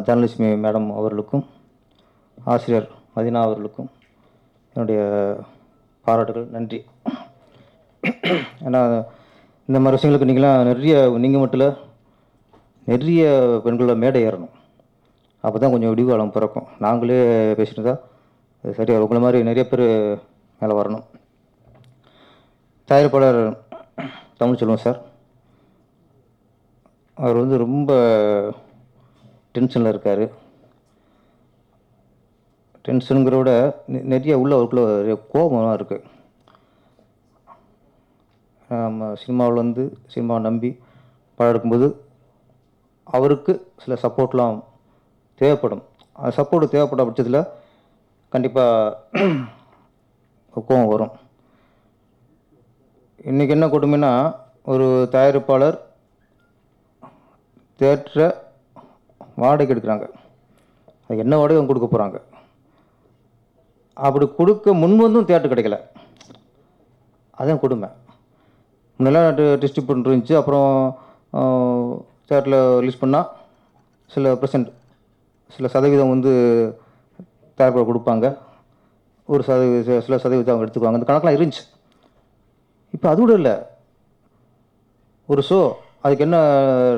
தனலட்சுமி மேடம் அவர்களுக்கும் ஆசிரியர் மதினா அவர்களுக்கும் என்னுடைய பாராட்டுகள் நன்றி. ஏன்னா இந்த மாதிரி விஷயங்களுக்கு நீங்களாம் நிறைய நீங்கள் மட்டும் இல்லை நிறைய பெண்களோட மேடை ஏறணும். அப்போ தான் கொஞ்சம் விடிவாளம் பிறக்கும். நாங்களே பேசிட்டு தான் சரியாக உங்களை மாதிரி நிறைய பேர் மேலே வரணும். தயாரிப்பாளர் தமிழ் செல்வம் சார். அவர் வந்து ரொம்ப டென்ஷனில் இருக்கார். டென்ஷனுங்கிற விட நிறைய உள்ள அவருக்குள்ள நிறைய கோபம்லாம் இருக்குது நம்ம சினிமாவில் வந்து சினிமாவை நம்பி படம் எடுக்கும்போது அவருக்கு சில சப்போர்ட்லாம் தேவைப்படும். அந்த சப்போர்ட் தேவைப்பட்ட பட்சத்தில் கண்டிப்பாக கோவம் வரும். இன்றைக்கி என்ன கொடுமைன்னா ஒரு தயாரிப்பாளர் தேட்டரை வாடகை எடுக்கிறாங்க. அது என்ன வாடகை கொடுக்க போகிறாங்க அப்படி கொடுக்க முன்வந்தும் தேட்டர் கிடைக்கல. அதுதான் கொடுமை. முன்னெல்லாம் டிஸ்ட்ரிபியூட் இருந்துச்சு அப்புறம் தேட்டரில் ரிலீஸ் பண்ணால் சில பர்சன்ட் சில சதவீதம் வந்து தயாரிப்பாளர் கொடுப்பாங்க. ஒரு சதவீத சில சதவீதம் அவங்க எடுத்துக்குவாங்க. அந்த கணக்கெலாம் இருந்துச்சு. இப்போ அது கூட இல்லை. ஒரு ஷோ அதுக்கு என்ன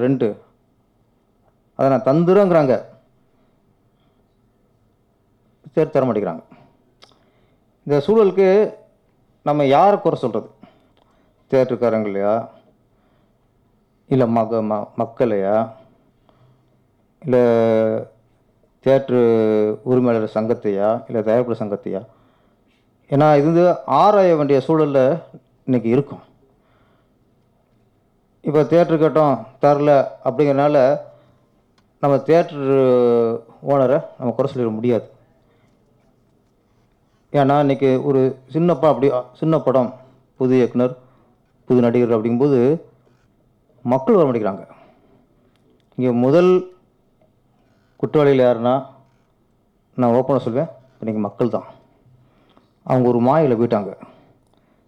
ரெண்ட்டு அதை நான் தந்துடுறேங்கிறாங்க சரி தர மாட்டேங்கிறாங்க. இந்த சூழலுக்கு நம்ம யாரை குறை சொல்கிறது தேட்டருக்காரங்களையா இல்லை மக ம மக்களையா? இல்லை தேட்ரு உரிமையாளர் சங்கத்தையா இல்லை தயாரிப்பு சங்கத்தையா? ஏன்னா இது வந்து ஆராய வேண்டிய சூழலில் இன்னைக்கு இருக்கும். இப்போ தேட்ரு கட்டம் தரல அப்படிங்கிறனால நம்ம தேட்ரு ஓனரை நம்ம குறை சொல்லிட முடியாது. ஏன்னா இன்னைக்கு ஒரு சின்ன அப்படி சின்ன படம் புது இயக்குனர் புது நடிகர் அப்படிங்கும்போது மக்கள் வர மாட்டேங்கிறாங்க இங்கே முதல் குற்றவாளிகள் யாருன்னா நான் ஓப்பனாக சொல்வேன். இன்றைக்கி மக்கள் தான் அவங்க ஒரு மாயில் போயிட்டாங்க.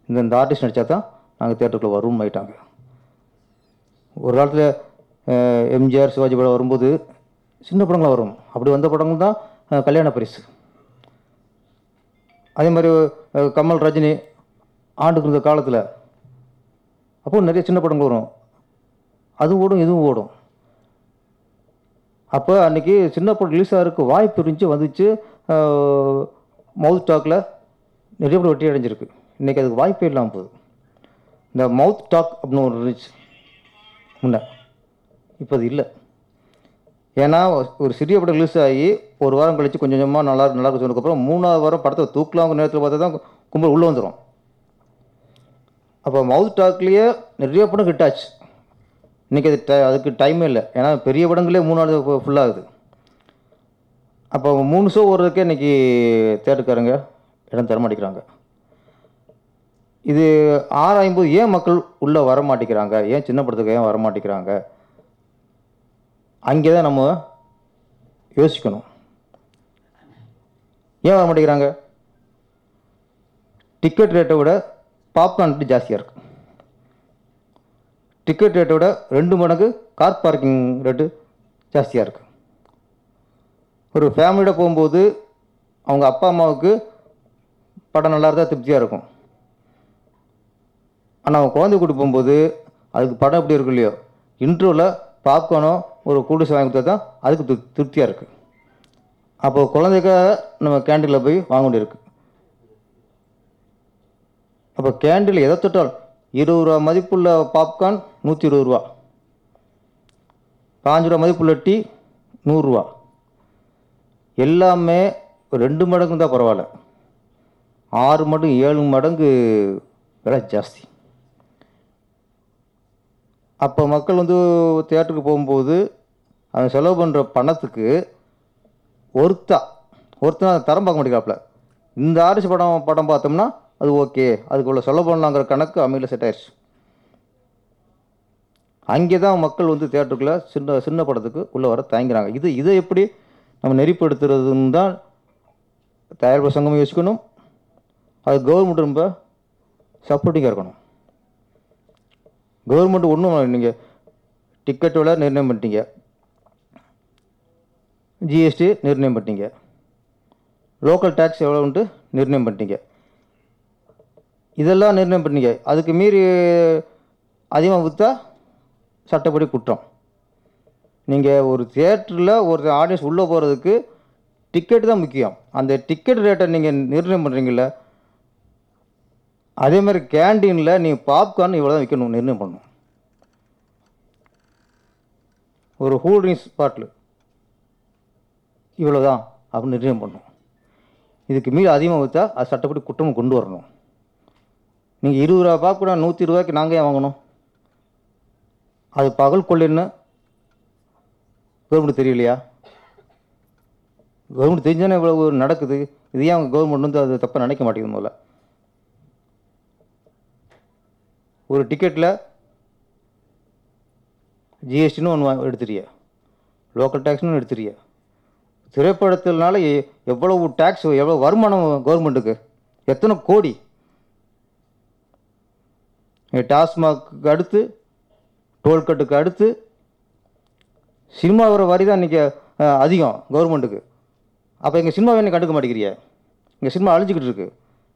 இந்த இந்த ஆர்டிஸ்ட் நடித்தா தான் நாங்கள் தேட்டருக்குள்ளே வருவோம் ஆயிட்டாங்க. ஒரு காலத்தில் எம்ஜிஆர் சிவாஜி படம் வரும்போது சின்ன படங்களாக வரும். அப்படி வந்த படங்கள் தான் கல்யாண பரிசு. அதே மாதிரி கமல் ரஜினி ஆண்டுக்கு இருந்த காலத்தில் அப்போ நிறைய சின்ன படங்கள் வரும். அது ஓடும் இதுவும் ஓடும். அப்போ அன்றைக்கி சின்ன படம் ரிலீஸ் ஆகிறதுக்கு வாய்ப்பு இருந்துச்சு வந்துச்சு. மவுத் டாக்கில் நிறைய படம் வெற்றி அடைஞ்சிருக்கு. இன்றைக்கி அதுக்கு வாய்ப்பே இல்லாமல் போகுது. இந்த மவுத் டாக் அப்படின்னு ஒன்று இருந்துச்சு. முன்ன. இப்போ அது இல்லை. ஏன்னா ஒரு சிறிய படம் ரிலீஸ் ஆகி ஒரு வாரம் கழித்து கொஞ்சம் கொஞ்சமாக நல்லா நல்லா இருக்கு சொன்னதுக்கப்புறம் மூணாவது வாரம் படத்தை தூக்கலாங்கிற நேரத்தில் பார்த்தா தான் கும்பல் உள்ளே வந்துடும் அப்போ மவுத் டாக்லேயே நிறைய படம் ஹிட் ஆச்சு. இன்றைக்கி அது ட- அதுக்கு டைமே இல்லை. ஏன்னா பெரிய படங்களே மூணு நாள் ஃபுல்லாகுது அப்போ மூணு ஷோ ஓடுறதுக்கே இன்றைக்கி தேட்டருக்காரங்க இடம் தர மாட்டேங்கிறாங்க. இது ஆராயும் போது ஏன் மக்கள் உள்ளே வர மாட்டேங்கிறாங்க? ஏன் சின்ன படத்துக்கு ஏன் வர மாட்டேங்கிறாங்க? அங்கே தான் நம்ம யோசிக்கணும். ஏன் வர மாட்டேங்கிறாங்க? டிக்கெட் ரேட்டை விட பாப்கார்ன் ரேட்டு ஜாஸ்தியாக இருக்குது டிக்கெட் ரேட்டை விட ரெண்டு மடங்கு கார் பார்க்கிங் ரேட்டு ஜாஸ்தியாக இருக்குது ஒரு ஃபேமிலியோட போகும்போது அவங்க அப்பா அம்மாவுக்கு படம் நல்லா இருந்தால் திருப்தியாக இருக்கும். ஆனால் அவங்க குழந்தை கூட்டி போகும்போது அதுக்கு படம் எப்படி இருக்கும் இல்லையோ இன்ட்ரோவில் பாப்கார்னோ ஒரு கூடுசு வாங்கி கொடுத்தா தான் அதுக்கு திரு திருப்தியாக இருக்குது அப்போ குழந்தைக்காக நம்ம கேண்டீனில் போய் வாங்க வேண்டியிருக்கு அப்போ கேண்டில் எதை தொட்டால் இருபது ரூபா மதிப்புள்ள பாப்கார்ன் நூற்றி இருபது ரூபா பாஞ்சு ரூபா மதிப்புள்ள டீ நூறுரூவா. எல்லாமே ரெண்டு மடங்கு தான் பரவாயில்ல. ஆறு மடங்கு ஏழு மடங்கு விலை ஜாஸ்தி. அப்போ மக்கள் வந்து தேட்டருக்கு போகும்போது அவன் செலவு பண்ணுற பணத்துக்கு ஒருத்தா ஒருத்தன் அதை தரம் பார்க்க மாட்டேங்கிறாப்புல. இந்த ஆரிசி படம் படம் பார்த்தோம்னா அது ஓகே அதுக்குள்ள செலவு பண்ணலாங்கிற கணக்கு அமையில் செட் ஆயிடுச்சு அங்கே தான் மக்கள் வந்து தேட்டருக்குள்ளே சின்ன சின்ன படத்துக்கு உள்ளே வர தயங்குறாங்க. இது இதை எப்படி நம்ம நெறிப்படுத்துறதுன்னு தான் தயாரிப்பு சங்கம் யோசிக்கணும். அது கவர்மெண்ட் ரொம்ப சப்போர்ட்டிங்காக இருக்கணும். கவர்மெண்ட் ஒன்றும் நீங்கள் டிக்கெட் விலை நிர்ணயம் பண்ணிட்டீங்க. ஜிஎஸ்டி நிர்ணயம் பண்ணிட்டீங்க. லோக்கல் டேக்ஸ் எவ்வளோன்ட்டு நிர்ணயம் பண்ணிட்டீங்க. இதெல்லாம் நிர்ணயம் பண்ணீங்க அதுக்கு மீறி அதிகமாக விற்றா சட்டப்படி குற்றம். நீங்கள் ஒரு தியேட்டரில் ஒரு ஆடியன்ஸ் உள்ளே போகிறதுக்கு டிக்கெட் தான் முக்கியம். அந்த டிக்கெட் ரேட்டை நீங்கள் நிர்ணயம் பண்ணுறீங்கள அதே மாதிரி கேண்டீனில் நீங்கள் பாப்கார்ன் இவ்வளோ தான் விற்கணும் நிர்ணயம் பண்ணணும். ஒரு கூல் ட்ரிங்க்ஸ் பாட்டில் இவ்வளோ தான் அப்படின்னு நிர்ணயம் பண்ணணும். இதுக்கு மீறி அதிகமாக விற்றா அது சட்டப்படி குற்றமும் கொண்டு வரணும். நீங்கள் இருபது ரூபா பாப்கார்ன் நூற்றி ரூபாய்க்கு நாங்கள் ஏன் வாங்கணும்? அது பகல் கொள்ளைன்னு கவர்மெண்ட் தெரியலையா? கவர்மெண்ட் தெரிஞ்சானே இவ்வளவு நடக்குது. இது ஏன் அவங்க கவர்மெண்ட் வந்து அது தப்பாக நினைக்க மாட்டேங்குது முதல்ல? ஒரு டிக்கெட்டில் ஜிஎஸ்டின்னு ஒன்று எடுத்துறிய லோக்கல் டேக்ஸ்னு எடுத்துறிய திரைப்படத்தினால எ- எவ்வளவு டேக்ஸ் எவ்வளோ வருமானம் கவர்மெண்ட்டுக்கு எத்தனை கோடி? டாஸ்மாக் அடுத்து டோல்கட்டுக்கு அடுத்து சினிமா வர வரி தான் இன்றைக்கி அதிகம் கவர்மெண்ட்டுக்கு. அப்போ எங்கள் சினிமாவை நீ கண்டுக்க மாட்டேங்கிறிய? எங்கள் சினிமா அழிஞ்சிக்கிட்டு இருக்கு.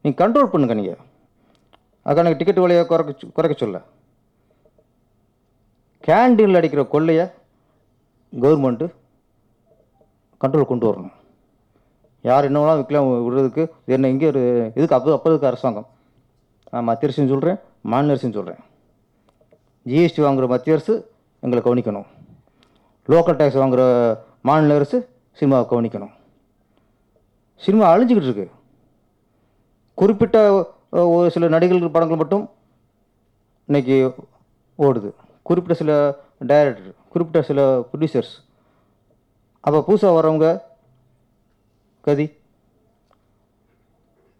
நீங்கள் கண்ட்ரோல் பண்ணுங்க நீங்கள் அதுக்கான எனக்கு டிக்கெட் விலையை குறைக்க குறைக்க சொல்ல. கேண்டீனில் அடிக்கிற கொள்ளையை கவர்மெண்ட்டு கண்ட்ரோல் கொண்டு வரணும். யார் என்னவெல்லாம் விற்கலாம் விடுறதுக்கு. என்ன இங்கே ஒரு இதுக்கு அப்போ அப்போதுக்கு அரசாங்கம். நான் மத்திய அரசுன்னு சொல்கிறேன் மாநில அரசுன்னு சொல்கிறேன் ஜிஎஸ்டி வாங்குகிற மத்திய அரசு எங்களை கவனிக்கணும். லோக்கல் டேக்ஸ் வாங்குகிற மாநில அரசு சினிமாவை கவனிக்கணும். சினிமா அழிஞ்சிக்கிட்டு இருக்கு. குறிப்பிட்ட ஒரு சில நடிகர்கள் படங்கள் மட்டும் இன்றைக்கி ஓடுது. குறிப்பிட்ட சில டைரக்டர் குறிப்பிட்ட சில ப்ரொடியூசர்ஸ் அப்போ புதுசாக வரவங்க கதி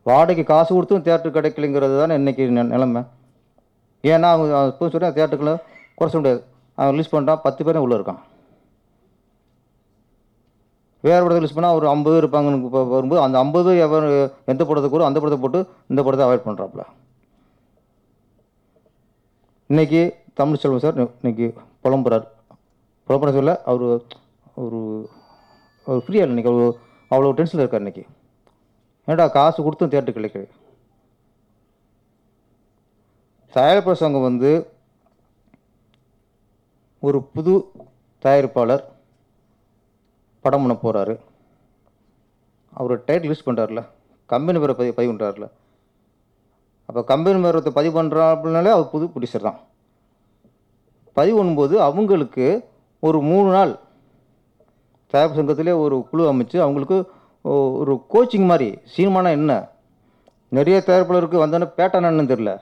வாடகைக்கு காசு கொடுத்தும் தேட்டர் கிடைக்கலைங்கிறது தானே இன்றைக்கி நிலைமை. ஏன்னா அவங்க இப்போ சொல்கிறேன் தேட்டருக்குள்ள குறைச்ச முடியாது. அவன் ரிலீஸ் பண்ணிட்டான் பத்து பேரே உள்ளே இருக்கான். வேறு படத்தை ரிலீஸ் பண்ணால் ஒரு ஐம்பது பேர் இருப்பாங்கன்னு இப்போ வரும்போது அந்த ஐம்பது பேர் எவர் எந்த படத்தை கூட அந்த படத்தை போட்டு இந்த படத்தை அவாய்ட் பண்ணுறாப்புல இன்றைக்கி தமிழ் செல்வம் சார் இன்னைக்கு புலம்புறார். புலம்புற சொல்ல அவர் ஒரு அவர் ஃப்ரீயாக இல்லை இன்னைக்கு. அவர் அவ்வளோ டென்ஷனில் இருக்கார் இன்னைக்கு. ஏன்டா காசு கொடுத்தும் தேட்டர் கிடைக்கிறேன் தயாரிப்பு சங்கம் வந்து ஒரு புது தயாரிப்பாளர் படம் பண்ண போகிறாரு அவர் டைட்டில் யூஸ் பண்ணுறாருல கம்பெனி பேரை பதிவு பதிவு பண்ணுறாருல அப்போ கம்பெனி பேரத்தை பதிவு பண்ணுறா அப்படின்னாலே அவர் புது ப்ரொடியூசர் தான். பதிவு பண்ணும்போது அவங்களுக்கு ஒரு மூணு நாள் தயாரிப்பு சங்கத்திலே ஒரு குழு அமைச்சு அவங்களுக்கு ஒரு கோச்சிங் மாதிரி சினிமானா என்ன? நிறைய தயாரிப்பாளருக்கு வந்தோடனே பேட்டர்ன் என்னன்னு தெரில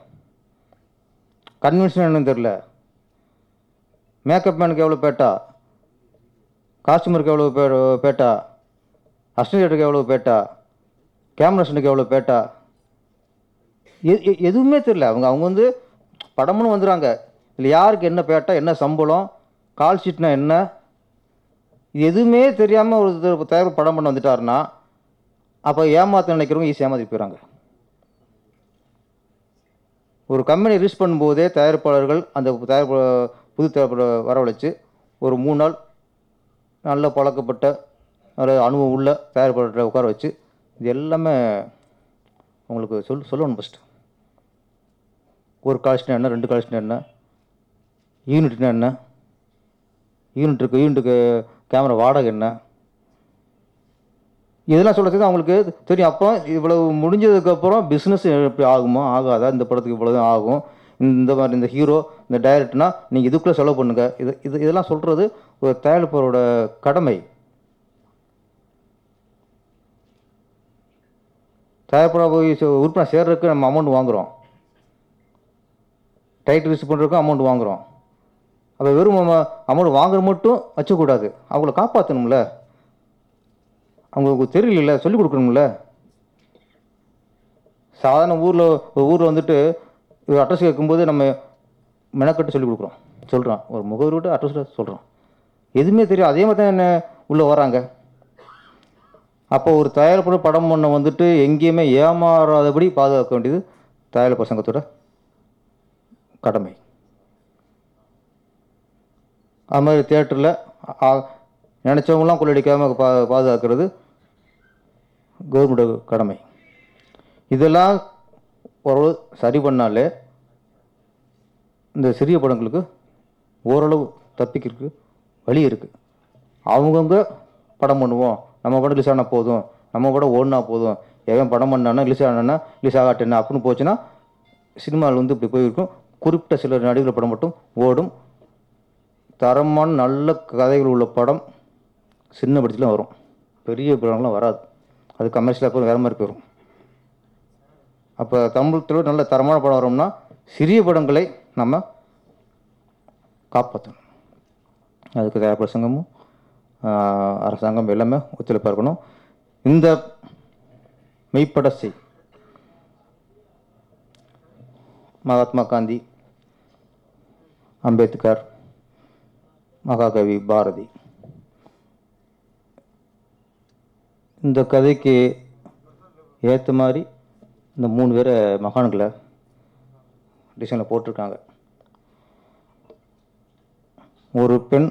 கன்வென்ஷன் என்னன்னு தெரில மேக்கப் மேனுக்கு எவ்வளோ பேட்டா? காஸ்டியூமருக்கு எவ்வளோ பே பேட்டா? அசிஸ்டன்ட்டுக்கு எவ்வளோ பேட்டா? கேமராசனுக்கு எவ்வளோ பேட்டா? எ- எ- எதுவுமே தெரில அவங்க அவங்க வந்து படம்னு வந்துடுறாங்க இல்லை யாருக்கு என்ன பேட்டா என்ன சம்பளம் கால் ஷீட்னா என்ன? எதுவுமே தெரியாமல் ஒரு தயார் படம் பண்ண வந்துட்டாருன்னா அப்போ ஏமாத்த நினைக்கிறவங்க ஈஸி ஏமாத்தி போயிடறாங்க. ஒரு கம்பெனி ரிலீஸ் பண்ணும்போதே தயாரிப்பாளர்கள் அந்த தயாரிப்பு புது தயாரிப்பு வரவழைச்சு ஒரு மூணு நாள் நல்ல பழக்கப்பட்ட நல்ல அனுபவம் உள்ள தயாரிப்பாளர்கிட்ட உட்கார வச்சு இது எல்லாமே உங்களுக்கு சொல் சொல்லணும் ஃபஸ்ட்டு ஒரு கால்ஸ்னா என்ன ரெண்டு கால்ஸ்னா என்ன? யூனிட்னா என்ன? யூனிட் இருக்குது யூனிட்டுக்கு கேமரா வாடகை என்ன? இதெல்லாம் சொல்கிறதுக்கு அவங்களுக்கு சரி அப்போ இவ்வளவு முடிஞ்சதுக்கப்புறம் பிஸ்னஸ் எப்படி ஆகுமோ? ஆகாதா? இந்த படத்துக்கு இவ்வளோதான் ஆகும். இந்த மாதிரி இந்த ஹீரோ இந்த டைரக்டர்னா நீங்கள் இதுக்குள்ளே செலவு பண்ணுங்கள் இது இது இதெல்லாம் சொல்கிறது ஒரு தயாரிப்பரோட கடமை. தயாரிப்பராக போய் உறுப்பினர் சேர்றதுக்கு நம்ம அமௌண்ட் வாங்குகிறோம் டைட் ரிசீவ் பண்ணுறதுக்கும் அமௌண்ட் வாங்குகிறோம் அப்போ வெறும் அமௌண்ட் வாங்குற மட்டும் வச்சக்கூடாது. அவங்கள காப்பாற்றணும்ல அவங்களுக்கு தெரியல சொல்லிக் கொடுக்கணும்ல? சாதாரண ஊரில் ஊரில் வந்துட்டு ஒரு அட்ரஸ் கேட்கும்போது நம்ம மெனக்கட்டு சொல்லிக் கொடுக்குறோம். சொல்கிறோம் ஒரு முகவரி விட்டு அட்ரஸ் சொல்கிறோம் எதுவுமே தெரியும் அதே மாதிரி தான் என்ன உள்ளே வராங்க. அப்போ ஒரு தயாரிப்பு படம் பண்ண வந்துட்டு எங்கேயுமே ஏமாறாதபடி பாதுகாக்க வேண்டியது தயாரிப்பு சங்கத்தோட கடமை. அது மாதிரி தேட்டரில் நினச்சவங்களாம் கொள்ளடிக்காமல் பா பாதுகாக்கிறது கவர்மெண்ட் கடமை. இதெல்லாம் ஒரு சரி பண்ணாலே இந்த சிறிய படங்களுக்கு ஓரளவு தப்பிக்கிறதுக்கு வழி இருக்குது அவங்கவுங்க படம் பண்ணுவோம். நம்ம படம் ரிலீஸ் ஆனால் போதும். நம்ம படம் ஓடினா போதும். எவன் படம் பண்ணானா ரிலீஸ் ஆனானா ரிலீஸ் ஆகாட்டேன்னா அப்படின்னு போச்சுன்னா சினிமாவில் வந்து இப்படி போயிருக்கும். குறிப்பிட்ட சில நடிகர்கள் படம் மட்டும் ஓடும். தரமான நல்ல கதைகள் உள்ள படம் சின்ன படத்தில் வரும். பெரிய பிராண்ட்லாம் வராது. அது கமர்ஷியலாக போய் வேறு மாதிரி போயிடும் அப்போ தமிழத்தில் நல்ல தரமான படம் வரோம்னா சிறிய படங்களை நம்ம காப்பாற்றணும் அதுக்கு தயாரிப்பு சங்கமும் அரசாங்கம் எல்லாமே ஒத்துழைப்பாக இருக்கணும். இந்த மெய்ப்பட செய். மகாத்மா காந்தி அம்பேத்கர் மகாகவி பாரதி. இந்த கதைக்கு ஏற்ற மாதிரி இந்த மூணு பேரை மகான்களை டிசைனில் போட்டிருக்காங்க. ஒரு பெண்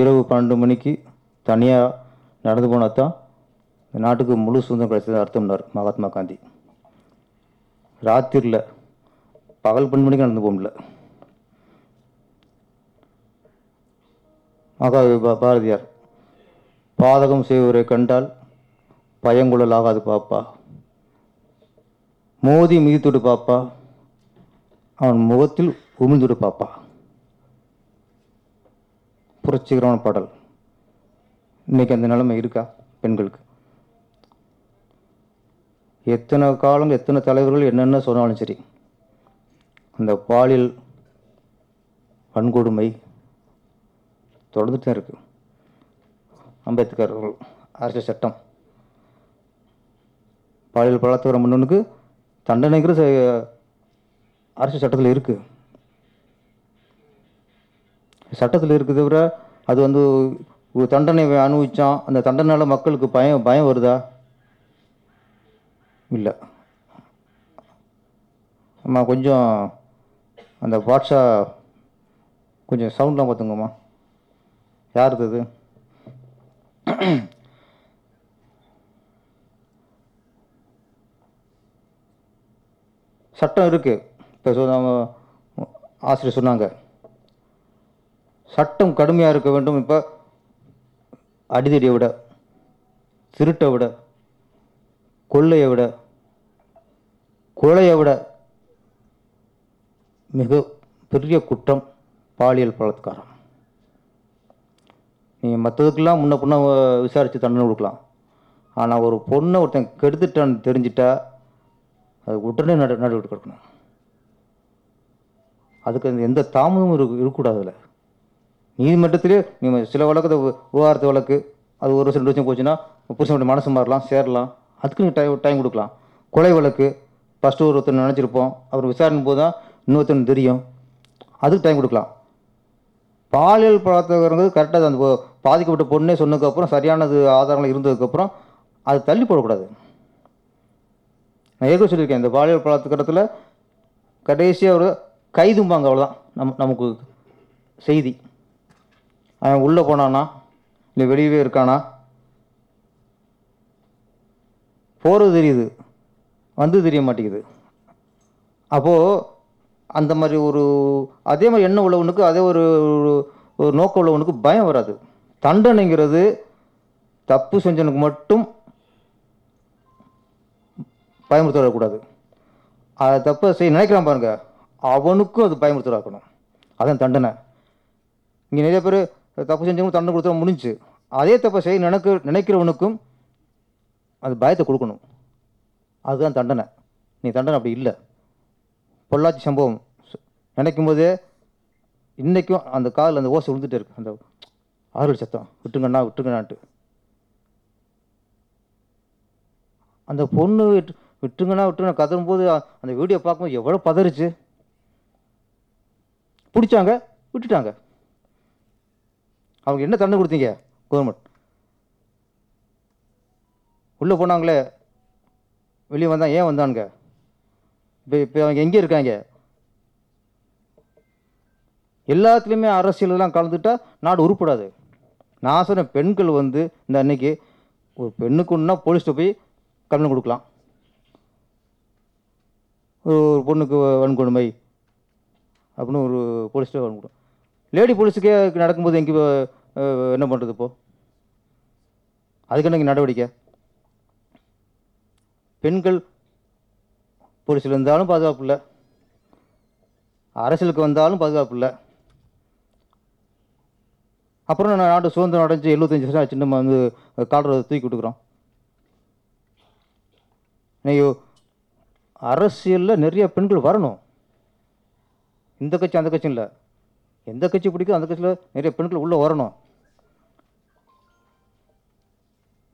இரவு பன்னெண்டு மணிக்கு தனியாக நடந்து போனால் தான் இந்த நாட்டுக்கு முழு சுதந்திரம் கிடைச்சது அர்த்தம்னார் மகாத்மா காந்தி. ராத்திரியில் பகல் பன்னெண்டு மணிக்கு நடந்து போக முடியல. மகாகவி பாரதியார் பாதகம் செய்வரை கண்டால் பயங்குழல் ஆகாது பாப்பா. மோதி மிதித்துடு பாப்பா. அவன் முகத்தில் உமிழ்ந்துடு பாப்பா. புரட்சிகரமான பாடல். இன்னைக்கு அந்த நிலைமை இருக்கா பெண்களுக்கு? எத்தனை காலம் எத்தனை தலைவர்கள் என்னென்ன சொன்னாலும் சரி அந்த பாலியல் வன்கொடுமை தொடர்ந்துட்டு தான் இருக்கு. அம்பேத்கர் அரசியல் சட்டம். பாலியல் பலாத்காரம் பண்ணவனுக்கு தண்டனைங்கிற ச- அரசியல் சட்டத்தில் இருக்குது சட்டத்தில் இருக்குது தவிர அது வந்து ஒரு தண்டனை அனுபவித்தான் அந்த தண்டனால் மக்களுக்கு பயம் பயம் வருதா? இல்லை. அம்மா கொஞ்சம் அந்த வாட்ஸா கொஞ்சம் சவுண்ட்லாம் பார்த்துங்கம்மா. யார் இது? சட்டம் இருக்குது இப்போ சொன்ன ஆசிரியர் சொன்னாங்க. சட்டம் கடுமையாக இருக்க வேண்டும் இப்போ. அடிதடியை விட திருட்டை விட கொள்ளையை விட கொலையை விட மிக பெரிய குற்றம் பாலியல் பலாத்காரம். நீங்கள் மற்றதுக்கெல்லாம் முன்ன பின்ன விசாரித்து தண்டனை கொடுக்கலாம். ஆனால் ஒரு பொண்ணை ஒருத்தன் கெடுத்துட்டான்னு தெரிஞ்சிட்டா அது உடனே நட நடவடிக்கை எடுக்கணும் அதுக்கு அந்த எந்த தாமதமும் இருக்கு இருக்கக்கூடாது அதில். நீதிமன்றத்திலே நீங்கள் சில வழக்கு விவகாரத்து வழக்கு அது ஒரு வருஷம் ரெண்டு வருஷம் போச்சுன்னா புருஷனுடைய மனசு மாறலாம் சேரலாம். அதுக்கு நீங்கள் டைம் டைம் கொடுக்கலாம். கொலை வழக்கு ஃபஸ்ட்டு ஒரு ஒருத்தர் நினச்சிருப்போம் அப்புறம் விசாரணை போது தான் இன்னொருத்தன் தெரியும். அதுக்கு டைம் கொடுக்கலாம். பாலியல் பலாத்காரங்கிறது கரெக்டாக அந்த பாதிக்கப்பட்ட பொண்ணே சொன்னதுக்கப்புறம் சரியானது ஆதாரங்கள் இருந்ததுக்கப்புறம் அது தள்ளி போடக்கூடாது. நான் ஏற்கனவே சொல்லியிருக்கேன் இந்த பாலியல் பலாத்காரத்தில் கடைசியாக ஒரு கைதும்பாங்க அவ்வளோதான் நம் நமக்கு செய்தி. அவன் உள்ளே போனானா? இல்லை வெளியவே இருக்கானா? போகிறது தெரியுது. வந்து தெரிய மாட்டேங்குது. அப்போது அந்த மாதிரி ஒரு அதே மாதிரி எண்ணம் உள்ளவனுக்கு அதே ஒரு ஒரு- ஒரு நோக்கம் உள்ளவனுக்கு பயம் வராது. தண்டனைங்கிறது தப்பு செஞ்சவனுக்கு மட்டும் பயமுறுத்தக்கூடாது அதை தப்பை செய்ய நினைக்கிறான் பாருங்க. அவனுக்கும் அது பயமுறுத்தலாக்கணும். அதான் தண்டனை. இங்கே நிறைய பேர் தப்பு செஞ்சவங்க தண்டனை கொடுத்தா முடிஞ்சு. அதே தப்பை செய்ய நினைக்க நினைக்கிறவனுக்கும் அது பயத்தை கொடுக்கணும். அதுதான் தண்டனை. நீ தண்டனை அப்படி இல்லை. பொள்ளாச்சி சம்பவம். நினைக்கும் போதே இன்றைக்கும் அந்த காதில் அந்த ஓசை விழுந்துட்டே இருக்கு. அந்த ஆறுதல் சத்தம். விட்டுங்கண்ணா விட்டுங்கண்ணான்ட்டு. அந்த பொண்ணு விட்டு விட்டுங்கண்ணா விட்டுங்கண்ணா கதறும்போது அந்த வீடியோ பார்க்கும்போது எவ்வளோ பதறிச்சு. பிடிச்சாங்க விட்டுட்டாங்க. அவங்க என்ன தண்டனை கொடுத்தீங்க? கவர்மெண்ட் உள்ளே போனாங்களே வெளியே வந்தான் ஏன் வந்தானுங்க? இப்போ இப்போ அவங்க எங்கே இருக்காங்க? எல்லாத்துலேயுமே அரசியலெல்லாம் கலந்துட்டால் நாடு உருப்படாது. நான் சொன்ன பெண்கள் வந்து இந்த அன்னைக்கு ஒரு பெண்ணுக்குன்னா போலீஸ்ட்டு போய் கம்ப்ளைண்ட் கொடுக்கலாம். ஒரு ஒரு பொண்ணுக்கு வன்கொடுமை அப்படின்னு ஒரு போலீஸ்கிட்ட வன்கொடும் லேடி போலீஸுக்கே நடக்கும்போது எங்கே என்ன பண்ணுறது இப்போது அதுக்கு என்ன நடவடிக்கை? பெண்கள் போலீஸில் இருந்தாலும் பாதுகாப்பு இல்லை. அரசியலுக்கு வந்தாலும் பாதுகாப்பு இல்லை. அப்புறம் நான் நாடு சுதந்திரம் அடைஞ்சு எழுபத்தஞ்சு வருஷம் ஆச்சு. நம்ம வந்து காலரை தூக்கி விட்டுக்கிறோம் ஐயோ அரசியலில் நிறைய பெண்கள் வரணும். இந்த கட்சி அந்த கட்சியும் இல்லை. எந்த கட்சி பிடிக்கும் அந்த கட்சியில் நிறைய பெண்கள் உள்ளே வரணும்.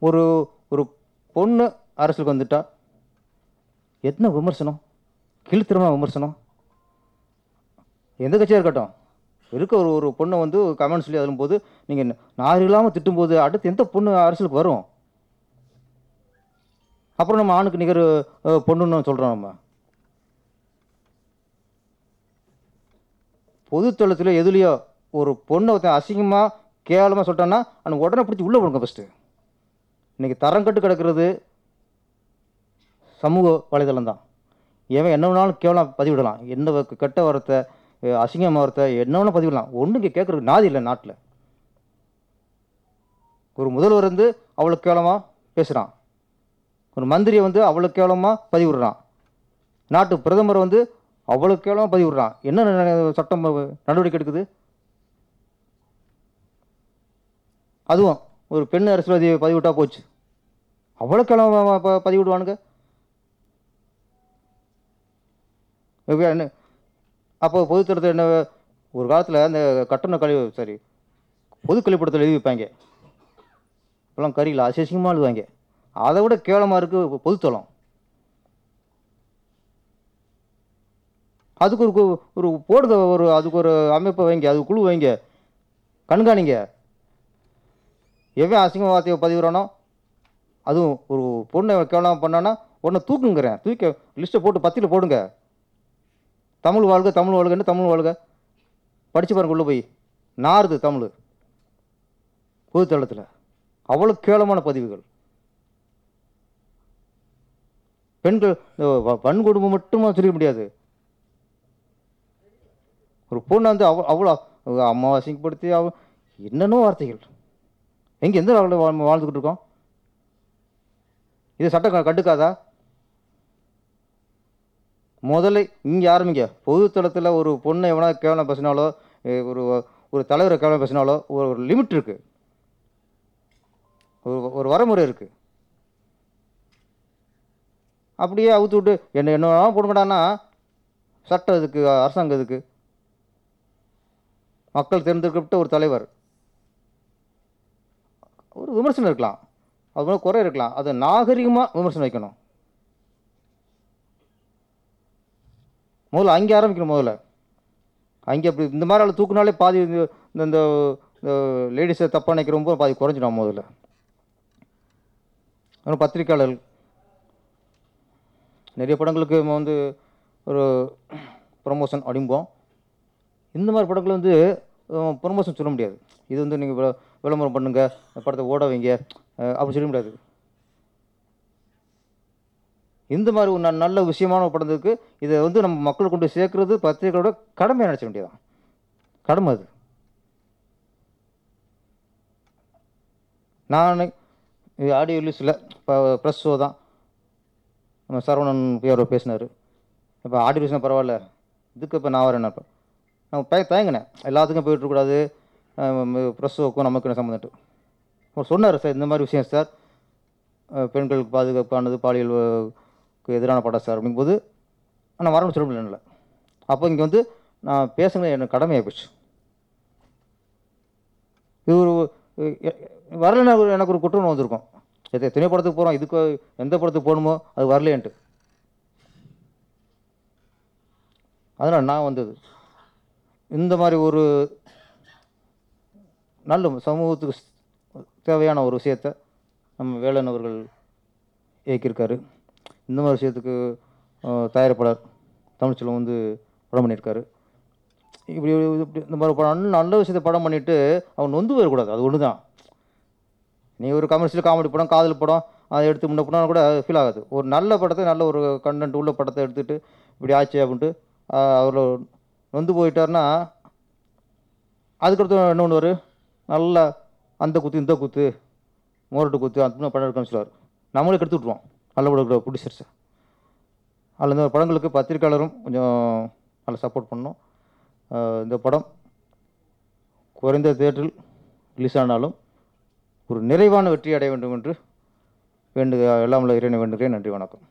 ஒரு ஒரு பொண்ணு அரசியலுக்கு வந்துட்டா என்ன விமர்சனம்? கீழ்த்தரமாக விமர்சனம். எந்த கட்சியாக இருக்கட்டும். இருக்க ஒரு ஒரு பொண்ணை வந்து கமெண்ட் சொல்லி அதுலும் போது நீங்கள் நார் இல்லாமல் திட்டும்போது அடுத்து எந்த பொண்ணு அரசியலுக்கு வரும்? அப்புறம் நம்ம ஆணுக்கு நிகர் பொண்ணுன்னு சொல்கிறோம் நம்ம. பொதுத்தளத்தில் எதுலேயோ ஒரு பொண்ணை ஒருத்தன் அசிங்கமாக கேவலமாக சொல்லிட்டான்னா அவனுக்கு உடனே பிடிச்சி உள்ளே போடுங்க ஃபஸ்ட்டு இன்றைக்கி தரம் கட்டு கிடக்கிறது சமூக வலைதளம் தான் எவன் என்ன வேணாலும் கேவலம் பதிவிடலாம். என்ன கெட்ட வார்த்தை அசிங்க மாவட்டத்தை என்னென்ன என்ன வேணால் இங்கே ஒன்றுங்க கேட்குறதுக்கு நாதி இல்லை நாட்டில். ஒரு முதல்வர் வந்து அவ்வளோ கேவலமாக பேசுகிறான் ஒரு மந்திரியை வந்து அவ்வளோ கேவலமாக பதிவிடுறான். நாட்டு பிரதமர் வந்து அவ்வளோ கேவலமாக பதிவிடுறான். என்ன சட்டம் நடவடிக்கை எடுக்குது? அதுவும் ஒரு பெண் அரசியல்வாதி பதிவிட்டா போச்சு. அவ்வளோ கேவலமாக ப- பதிவிடுவானுங்க. அப்போது என்ன பொதுத்தரத்தில் என்ன ஒரு காலத்தில் அந்த கட்டண கழிவு சரி பொது கழிப்பிடத்தில் எழுதி வைப்பாங்க. இப்போலாம் கறியில் அசிங்கமாக எழுதுவாங்க அதை விட கேவலமாக இருக்குது பொதுத்தளம் அதுக்கு ஒரு கு- ஒரு போடுங்க ஒரு அதுக்கு ஒரு அமைப்பை வைங்க அது குழு வைங்க. கண்காணிங்க. எவ்வளோ அசிங்க வார்த்தையை பதிவுறானோ அதுவும் ஒரு பொண்ணை கேவலம் பண்ணான்னா உடனே தூக்குங்கிறேன். தூக்கி லிஸ்ட்டை போட்டு பத்தியில் போடுங்க. தமிழ் வாழ்க தமிழ் வாழ்கன்னு தமிழ் வாழ்க. படித்து பாருங்க உள்ளே போய். நாறுது தமிழ். பொதுத்தளத்தில். அவ்வளோ கேவலமான பதிவுகள். பெண்கள் வ- வன்கொடுமை மட்டுமா சொல்லிக்க முடியாது. ஒரு பொண்ணை வந்து அவ அவ்வளோ அம்மா அசிங்கப்படுத்தி அவ என்னென்னோ வார்த்தைகள். எங்கே எந்த வாழ் வாழ்ந்துக்கிட்டு இருக்கோம்? இது சட்டம் கண்டுக்காதா? முதல்ல இங்கே ஆரம்பிங்க. பொதுத்தளத்தில் ஒரு பொண்ணை எவனா கேவலம் பேசினாலோ ஒரு ஒரு தலைவரை கேவலம் பேசினாலோ ஒரு ஒரு லிமிட் இருக்குது ஒரு ஒரு வரமுறை இருக்குது அப்படியே அவுத்து விட்டு என்ன என்ன போட போடுங்கடான்னா சட்டம் இதுக்கு அரசாங்கம் இதுக்கு மக்கள் தேர்ந்தெடுக்கப்பட்ட ஒரு தலைவர். ஒரு விமர்சனம் இருக்கலாம். அது குறை இருக்கலாம். அது நாகரிகமாக விமர்சனம் வைக்கணும். முதல்ல அங்கே ஆரம்பிக்கணும் முதல்ல. அங்கே அப்படி இந்த மாதிரி ஆள் தூக்குனாலே பாதி இந்த இந்த இந்த லேடிஸை தப்பாக நினைக்கிறப்போ பாதி குறைஞ்சிடும் முதல்ல. அப்புறம் பத்திரிக்கையாளர்கள் நிறைய படங்களுக்கு நம்ம வந்து ஒரு ப்ரொமோஷன் அடிம்போம். இந்த மாதிரி படங்கள் வந்து ப்ரொமோஷன் சொல்ல முடியாது. இது வந்து நீங்கள் விளம்பரம் பண்ணுங்கள் படத்தை ஓட வைங்க அப்படின்னு அப்படி சொல்ல முடியாது. இந்த மாதிரி ஒரு ந- நல்ல விஷயமான ஒரு படத்துக்கு இதை வந்து நம்ம மக்கள் கொண்டு சேர்க்கறது பத்திரிகையோட கடமை நினச்ச வேண்டியதான் கடமை அது. நான் இது ஆடியோ ரிலீஸில் இப்போ ப்ரெஸ் ஷோ தான். நம்ம சரவணன் யாரோ பேசினார். இப்போ ஆடியோ ரிலீஸ்னால் பரவாயில்ல. இதுக்கு இப்போ நான் வரேன் இப்போ நான் பய தயங்கினேன். எல்லாத்துக்கும் போயிட்டுருக்கூடாது ப்ரெஸ் ஷோக்கும் நமக்கு என்ன சம்மந்தம் அவர் சொன்னார் சார் இந்த மாதிரி விஷயம் சார். பெண்களுக்கு பாதுகாப்பானது பாலியல் எதிரான படம் சார் அப்படிங்கும்போது நான் வரணும்னு சொல்ல முடியல அப்போ இங்கே வந்து நான் பேசுங்க எனக்கு கடமையாக போச்சு. இது ஒரு வரலன்னா ஒரு- எனக்கு ஒரு குற்றம் வந்திருக்கும். எத்த- எத்தனையோ படத்துக்கு போகிறோம் இதுக்கு எந்த படத்துக்கு போகணுமோ அது வரலேன்ட்டு அதனால் நான் வந்தது. இந்த மாதிரி ஒரு நல்ல சமூகத்துக்கு தேவையான ஒரு விஷயத்த நம்ம வேலன் அவர்கள் இயக்கியிருக்காரு. இந்த மாதிரி விஷயத்துக்கு தயாரிப்பாளர் தமிழ்ச்செல்வம் வந்து படம் பண்ணியிருக்காரு. இப்படி இப்படி இந்த மாதிரி படம் நல்ல- விஷயத்தை படம் பண்ணிவிட்டு அவன் நொந்து போயிடக்கூடாது. அது ஒன்று தான் நீ ஒரு கமர்ஷியல் காமெடி படம் காதல் படம் அதை எடுத்து முன்ன பண்ணால் கூட ஃபீல் ஆகாது. ஒரு நல்ல படத்தை நல்ல ஒரு கண்டென்ட் உள்ள படத்தை எடுத்துகிட்டு இப்படி ஆச்சு அப்படின்ட்டு அவர் நொந்து போயிட்டாருன்னா அதுக்கடுத்து என்ன பண்ணுவார்? நல்லா அந்த குத்து இந்த குத்து மோரட்டு குத்து அந்த படம் எடுக்கணும்னு சொல்லுவார் நம்மளே கெடுத்து விட்ருவோம் அல்லவிட படம் பிடிச்சிருச்சு. அதில் இந்த படங்களுக்கு பத்திரிக்கையாளரும் கொஞ்சம் நல்லா சப்போர்ட் பண்ணோம். இந்த படம் குறைந்த தேட்டரில் ரிலீஸ் ஆனாலும் ஒரு நிறைவான வெற்றி அடைய வேண்டும் என்று வேண்டு எல்லாம் இறைவனை வேண்டுகிறேன். நன்றி வணக்கம்.